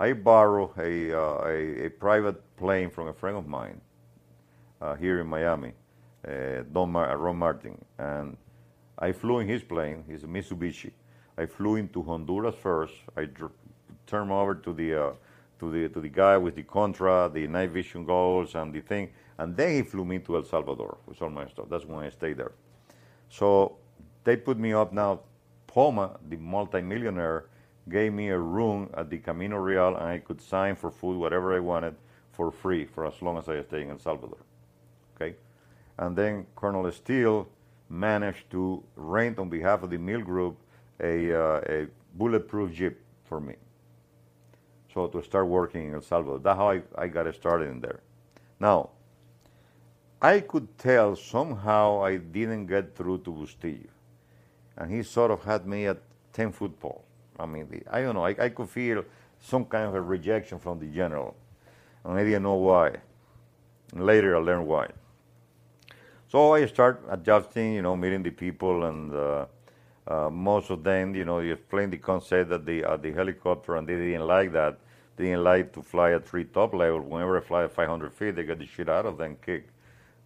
I borrowed a, uh, a, a private plane from a friend of mine uh, here in Miami, Don Mar- Ron Martin, and I flew in his plane. his Mitsubishi. I flew into Honduras first. I dr- turned over to the uh, to the to the guy with the contra, the night vision goals, and the thing, and then he flew me to El Salvador with all my stuff. That's when I stayed there. So they put me up now. Poma, the multimillionaire, gave me a room at the Camino Real, and I could sign for food, whatever I wanted, for free for as long as I stayed in El Salvador. And then Colonel Steele managed to rent on behalf of the Mill Group a, uh, a bulletproof jeep for me. So to start working in El Salvador, that's how I, I got started in there. Now, I could tell somehow I didn't get through to Bustillo. And he sort of had me at 10 foot pole. I mean, the, I don't know, I, I could feel some kind of a rejection from the general. And I didn't know why. And later I learned why. So I start adjusting, you know, meeting the people, and uh, uh, most of them, you know, you explain the concept that the uh, the helicopter, and they didn't like that. They didn't like to fly at three top level. Whenever I fly at 500 feet, they get the shit out of them, kick.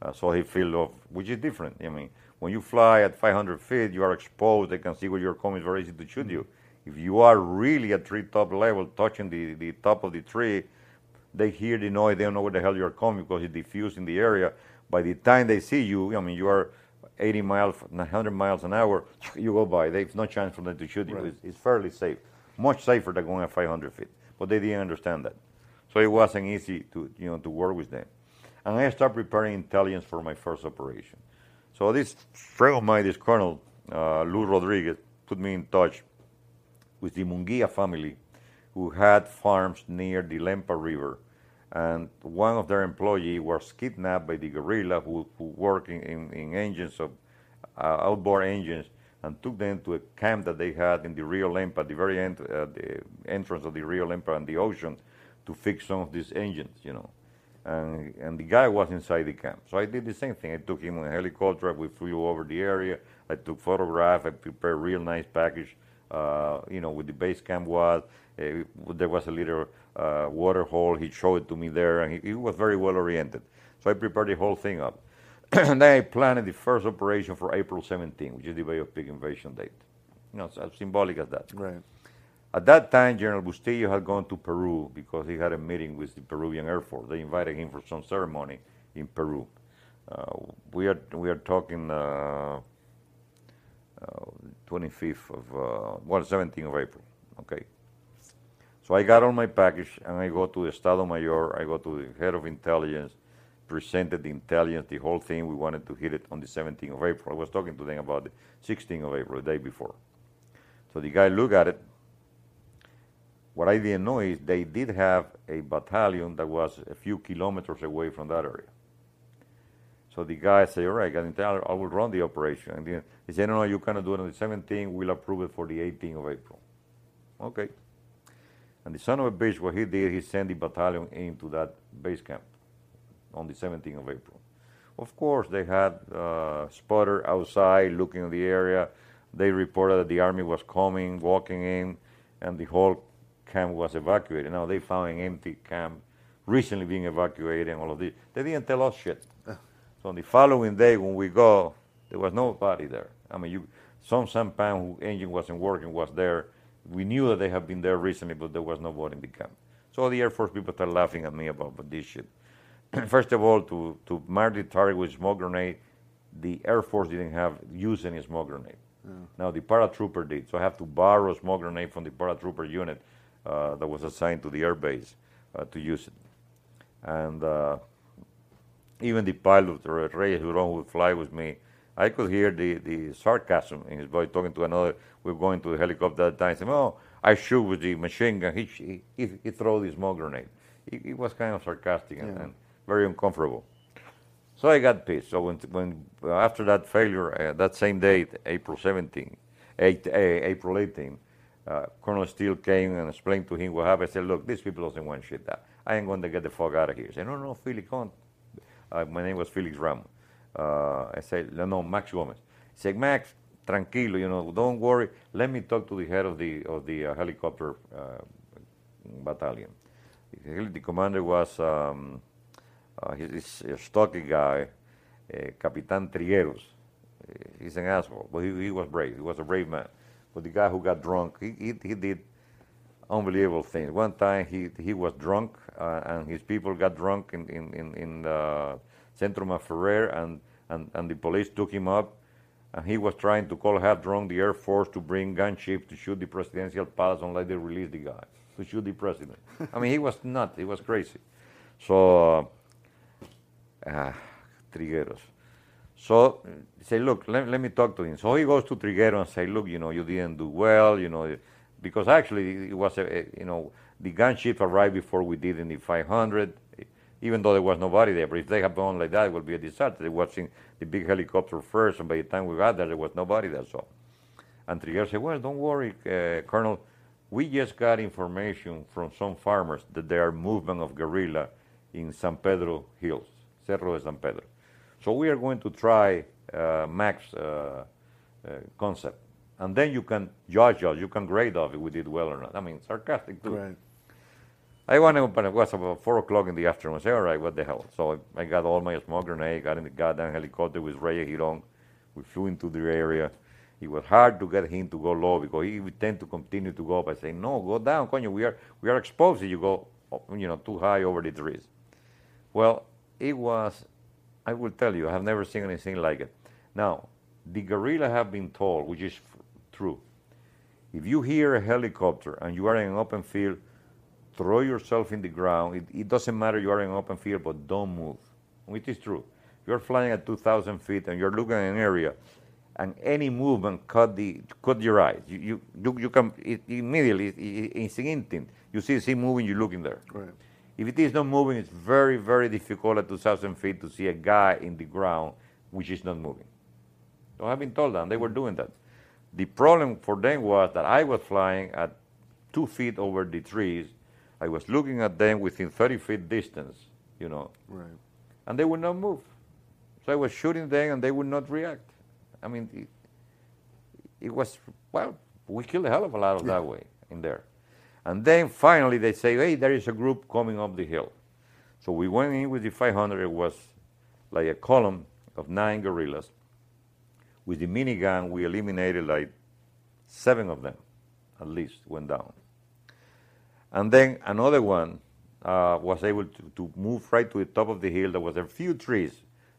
Uh, so he feel of, which is different. I mean, when you fly at 500 feet, you are exposed. They can see where you're coming. It's very easy to shoot you. If you are really at tree top level, touching the, the top of the tree, they hear the noise. They don't know where the hell you're coming because it's diffused in the area. By the time they see you, I mean, you are 80 miles, 100 miles an hour, you go by. There's no chance for them to shoot you. Right. It's, it's fairly safe, much safer than going at 500 feet. But they didn't understand that, so it wasn't easy to you know to work with them. and I started preparing intelligence for my first operation. So this friend of mine, this Colonel uh, Lou Rodriguez, put me in touch with the Munguia family, who had farms near the Lempa River, and one of their employees was kidnapped by the guerrilla who, who worked in, in, in engines of uh, outboard engines and took them to a camp that they had in the Rio Lempa, the very end, uh, the entrance of the Rio Lempa and the ocean, to fix some of these engines, you know. And, and the guy was inside the camp. So I did the same thing. I took him on a helicopter. We flew over the area. I took photographs. I prepared real nice package, uh, you know, with the base camp was. Uh, there was a little uh, water hole. He showed it to me there, and he, he was very well oriented. So I prepared the whole thing up. and then I planned the first operation for April 17, which is the Bay of Pig invasion date. You know, as symbolic as that. Right. At that time, General Bustillo had gone to Peru because he had a meeting with the Peruvian Air Force. They invited him for some ceremony in Peru. Uh, we are we are talking uh, uh, 25th of uh, well 17th of April. Okay. So I got all my package and I go to the Estado Mayor. I go to the head of intelligence, presented the intelligence, the whole thing. We wanted to hit it on the 17th of April. I was talking to them about the 16th of April, the day before. So the guy looked at it. What I didn't know is they did have a battalion that was a few kilometers away from that area. So the guy said, all right, I, I will run the operation. And then he said, no, no, you cannot do it on the 17th. We'll approve it for the 18th of April. Okay. And the son of a bitch, what he did, he sent the battalion into that base camp on the 17th of April. Of course, they had uh, spotter outside looking at the area. They reported that the army was coming, walking in, and the whole camp was evacuated. Now they found an empty camp recently being evacuated and all of this. They didn't tell us shit. So on the following day when we go, there was nobody there. I mean, you, some sampan who engine wasn't working was there. We knew that they had been there recently, but there was nobody in the camp. So the Air Force people started laughing at me about, this shit. First of all, to, to mark the target with smoke grenade, the Air Force didn't have use any smoke grenade. Now the paratrooper did, so I have to borrow a smoke grenade from the paratrooper unit uh, that was assigned to the air base uh, to use it. And uh, even the pilot, Reyes Huron, who would fly with me, I could hear the, the sarcasm in his voice talking to another. We were going to the helicopter at that time. said, "Oh, I shoot with the machine gun." He he, he throw the smoke grenade. He, he was kind of sarcastic and, Yeah. and very uncomfortable. So I got pissed. So when, when after that failure, uh, that same date, April 17, 8, uh, April 18, uh, Colonel Steele came and explained to him what happened. I said, look, these people doesn't want shit. That I ain't going to get the fuck out of here. He said, no, no, Felix, come on. Uh, my name was Felix Ramos. Uh, I said, no, Max Gomez. He said, Max, tranquilo, you know, don't worry. Let me talk to the head of the of the uh, helicopter uh, battalion. The, the commander was um, uh, this uh, stocky guy, uh, Capitan Trigueros. Uh, he's an asshole, but he, he was brave. He was a brave man. But the guy who got drunk, he, he, he did unbelievable things. One time he, he was drunk uh, and his people got drunk in, in, in, in uh, Centro Maferrer and, and, and the police took him up and he was trying to call half drunk the Air Force to bring gunship to shoot the presidential palace unless they release the guy, to shoot the president. I mean, he was nuts. He was crazy. So, uh, ah, Trigueros. So say, look, let, let me talk to him. So he goes to Triguero and say, look, you know, you didn't do well, you know, because actually it was, a, a- you know, the gunship arrived before we did in the 500, even though there was nobody there. But if they had gone like that, it would be a disaster. They was in the big helicopter first, and by the time we got there, there was nobody there. So, and Triguero said, well, don't worry, uh, Colonel. We just got information from some farmers that there are movement of guerrilla in San Pedro Hills, Cerro de San Pedro. So we are going to try uh, Max uh, uh, concept, and then you can judge us. You can grade us if we did well or not. I mean, sarcastic too. Right. I went up and it was about four o'clock in the afternoon. I said, all right, what the hell? So I, got all my smoke grenade, got in the goddamn helicopter with Ray Hiron. We flew into the area. It was hard to get him to go low because he would tend to continue to go up. I say, no, go down, coño. We are, we are exposed if you go, you know, too high over the trees. Well, it was, I will tell you, I have never seen anything like it. Now, the guerrilla have been told, which is true, if you hear a helicopter and you are in an open field, throw yourself in the ground. It, it doesn't matter you are in open field, but don't move. which is true. You're flying at 2,000 feet and you're looking at an area, and any movement cut the cut your eyes. You you you, you can it, immediately it, it's instant. You see see moving, you're looking there. Right. If it is not moving, it's very very difficult at 2,000 feet to see a guy in the ground which is not moving. So I've been told that and they were doing that. The problem for them was that I was flying at two feet over the trees. I was looking at them within 30 feet distance, you know, Right. and they would not move. So I was shooting them and they would not react. I mean, it, it was, well, we killed a hell of a lot of that way in there. And then finally they say, hey, there is a group coming up the hill. So we went in with the 500. It was like a column of nine guerrillas. With the minigun, we eliminated like seven of them, at least, went down. And then another one uh, was able to, to move right to the top of the hill. There was a few trees.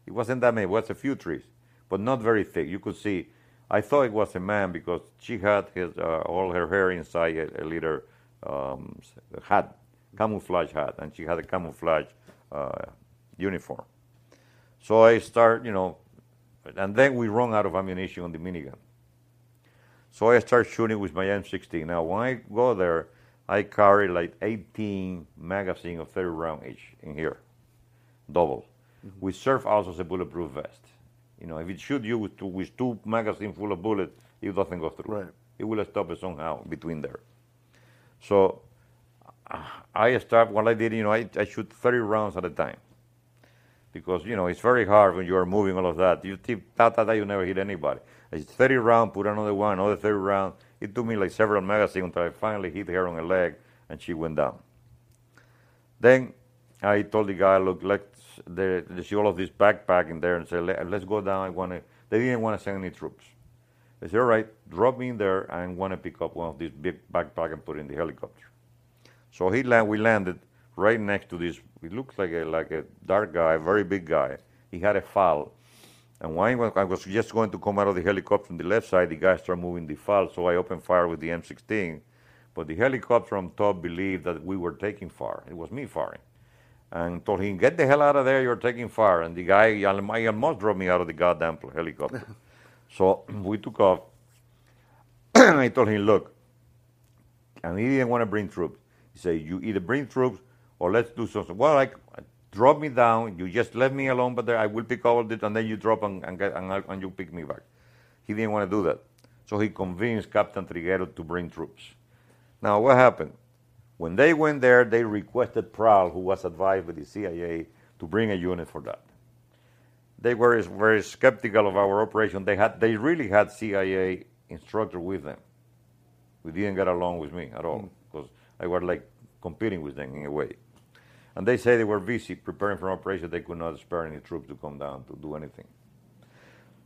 It wasn't that many, it was a few trees, but not very thick. You could see, I thought it was a man because she had his, uh, all her hair inside a, a little um, hat, camouflage hat, and she had a camouflage uh, uniform. So I start, you know, and then we run out of ammunition on the minigun. So I start shooting with my M16. Now, when I go there, I carry like 18 magazine of 30 round each in here, double. Mm-hmm. We serve also as a bulletproof vest. You know, if it shoot you with two, with two magazine full of bullets, it doesn't go through. Right. It will stop it somehow between there. So I start, what I did, you know, I, I shoot 30 rounds at a time. Because, you know, it's very hard when you are moving all of that. You tip, ta, ta, ta, you never hit anybody. It's 30 round, put another one, another 30 round. It took me like several magazines until I finally hit her on a leg and she went down. Then I told the guy, look, let's they see all of this backpack in there and say, Let, let's go down. I want to. They didn't want to send any troops. They said, all right, drop me in there. I want to pick up one of these big backpack and put it in the helicopter. So he land, we landed right next to this. It looked like a like a dark guy, very big guy. He had a FAL, and when I was, just going to come out of the helicopter on the left side, the guy started moving the FAL, so I opened fire with the M16. But the helicopter on top believed that we were taking fire. It was me firing. And told him, get the hell out of there, you're taking fire. And the guy he almost drove me out of the goddamn helicopter. so we took off. I told him, look, and he didn't want to bring troops. He said, you either bring troops or let's do something. Well, like, drop me down. You just let me alone, but there I will pick all this, and then you drop and, and, get, and, and you pick me back. He didn't want to do that. So he convinced Captain Triguero to bring troops. Now, what happened? When they went there, they requested PRAL, who was advised by the CIA, to bring a unit for that. They were very skeptical of our operation. They had, they really had CIA instructor with them. We didn't get along with me at all mm. because I was like competing with them in a way. And they say they were busy preparing for an operation. They could not spare any troops to come down to do anything.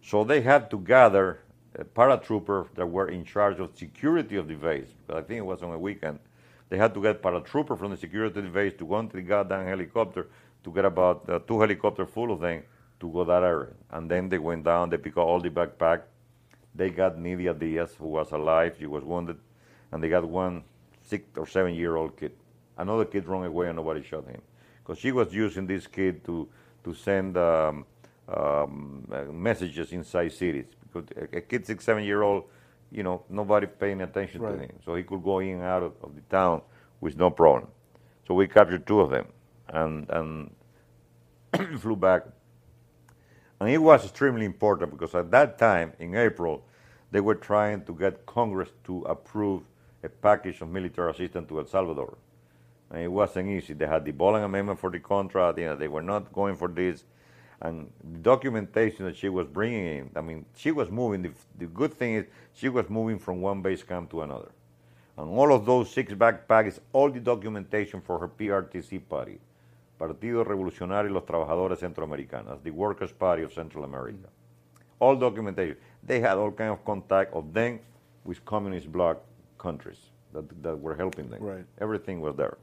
So they had to gather a paratrooper that were in charge of security of the base. But I think it was on a weekend. They had to get paratrooper from the security of the base to go into the goddamn helicopter to get about uh, two helicopters full of them to go that area. And then they went down. They picked up all the backpack. They got Nidia Diaz, who was alive. She was wounded, and they got one six or seven year old kid. Another kid ran away, and nobody shot him because she was using this kid to to send um, um, uh, messages inside cities. Because a, a kid six seven year old, you know, nobody paying attention Right. to him, so he could go in and out of, of the town with no problem. So we captured two of them, and and flew back. And it was extremely important because at that time, in April, they were trying to get Congress to approve a package of military assistance to El Salvador. And it wasn't easy. They had the Boland Amendment for the contract. You know, they were not going for this. And the documentation that she was bringing in, I mean, she was moving. The, the good thing is she was moving from one base camp to another. And all of those six backpacks, all the documentation for her PRTC party, Partido Revolucionario los Trabajadores Centroamericanos, the Workers' Party of Central America. All documentation. They had all kind of contact of them with communist bloc countries that, that were helping them. Right. Everything was there.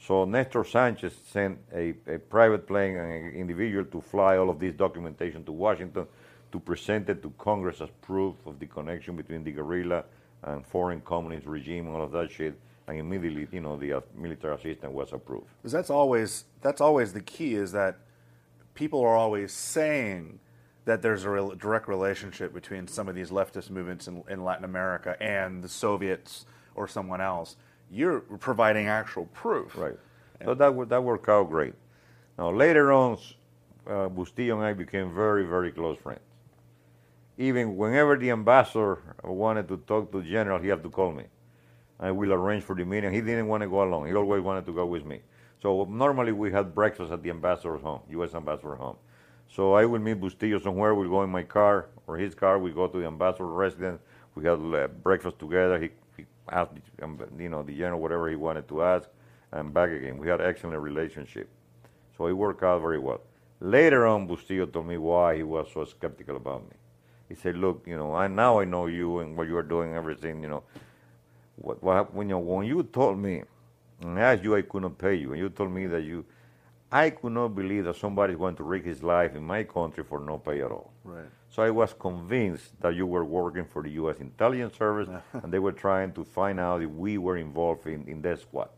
So Nestor Sanchez sent a, a private plane and an individual to fly all of this documentation to Washington to present it to Congress as proof of the connection between the guerrilla and foreign communist regime, all of that shit. And immediately, you know, the uh, military assistance was approved. Because that's always that's always the key is that people are always saying that there's a direct relationship between some of these leftist movements in, in Latin America and the Soviets or someone else. You're providing actual proof. Right. So that that worked out great. Now later on, uh, Bustillo and I became very very close friends. Even whenever the ambassador wanted to talk to the general, he had to call me. I will arrange for the meeting. He didn't want to go alone. He always wanted to go with me. So normally we had breakfast at the ambassador's home, U.S. ambassador's home. So I will meet Bustillo somewhere. We'll go in my car or his car. We go to the ambassador's residence. We had uh, breakfast together. He, the, um, you know, the general whatever he wanted to ask, and back again. We had excellent relationship. So it worked out very well. Later on, Bustillo told me why he was so skeptical about me. He said, "Look, you know, I now I know you and what you are doing, everything. You know, what, what when you when you told me, and asked you, I could not pay you, and you told me that you, I could not believe that somebody is going to risk his life in my country for no pay at all. Right. So I was convinced that you were working for the U.S. intelligence service, and they were trying to find out if we were involved in in that squad,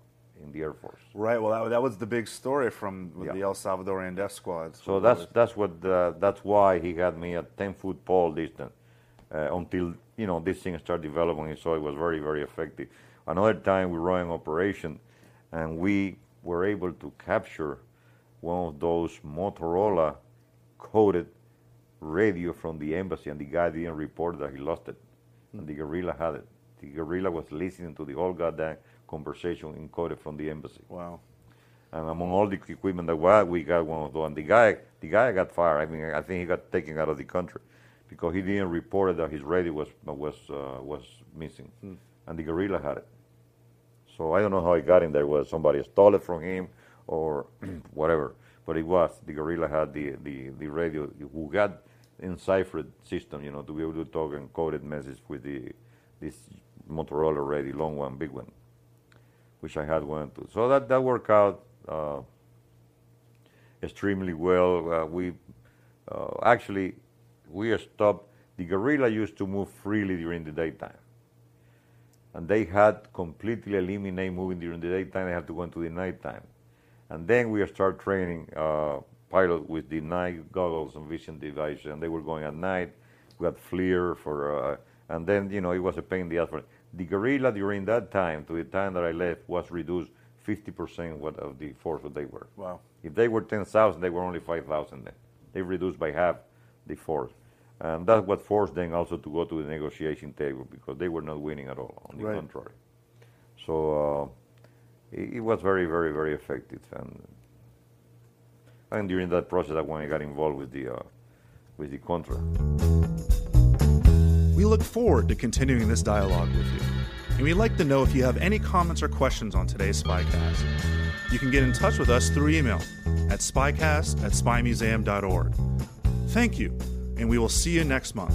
in the Air Force. Right. Well, that, that was the big story from Yeah. the El Salvadorian death squads. So that's that's what uh, that's why he had me at ten foot pole distance uh, until you know this thing started developing. So it was very very effective. Another time we ran an operation, and we were able to capture one of those Motorola coded radio from the embassy, and the guy didn't report that he lost it, and the guerrilla had it. The guerrilla was listening to the whole goddamn conversation encoded from the embassy. wow. And among all the equipment that we had, we got one of those. And the guy, the guy got fired. I mean, I think he got taken out of the country because he didn't report that his radio was was uh, was missing, and the guerrilla had it. So I don't know how he got in there. Whether somebody stole it from him or whatever, but it was the guerrilla had the the, the radio who got enciphered system, you know, to be able to talk and encoded message with the this Motorola radio, long one, big one which I had one too. So that that worked out uh, extremely well. Uh, we uh, actually we stopped. The guerrilla used to move freely during the daytime, and they had completely eliminated moving during the daytime. They had to go into the nighttime, and then we start training uh, pilot with the night goggles and vision devices, and they were going at night. We had FLIR for, uh, and then you know it was a pain in the ass. For, the guerrilla during that time to the time that I left was reduced 50% what of the force that they were. Wow. If they were 10,000, they were only 5,000 then. They reduced by half the force. And that's what forced them also to go to the negotiation table because they were not winning at all, on the Right. contrary. So uh, it, it was very, very, very effective. And, and during that process, that's when I got involved with the, uh, with the Contra. We look forward to continuing this dialogue with you. And we'd like to know if you have any comments or questions on today's Spycast. You can get in touch with us through email at spycast at spymuseum.org. Thank you, and we will see you next month.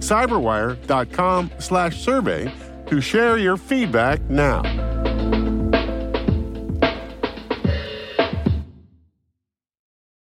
cyberwire.com slash survey to share your feedback now.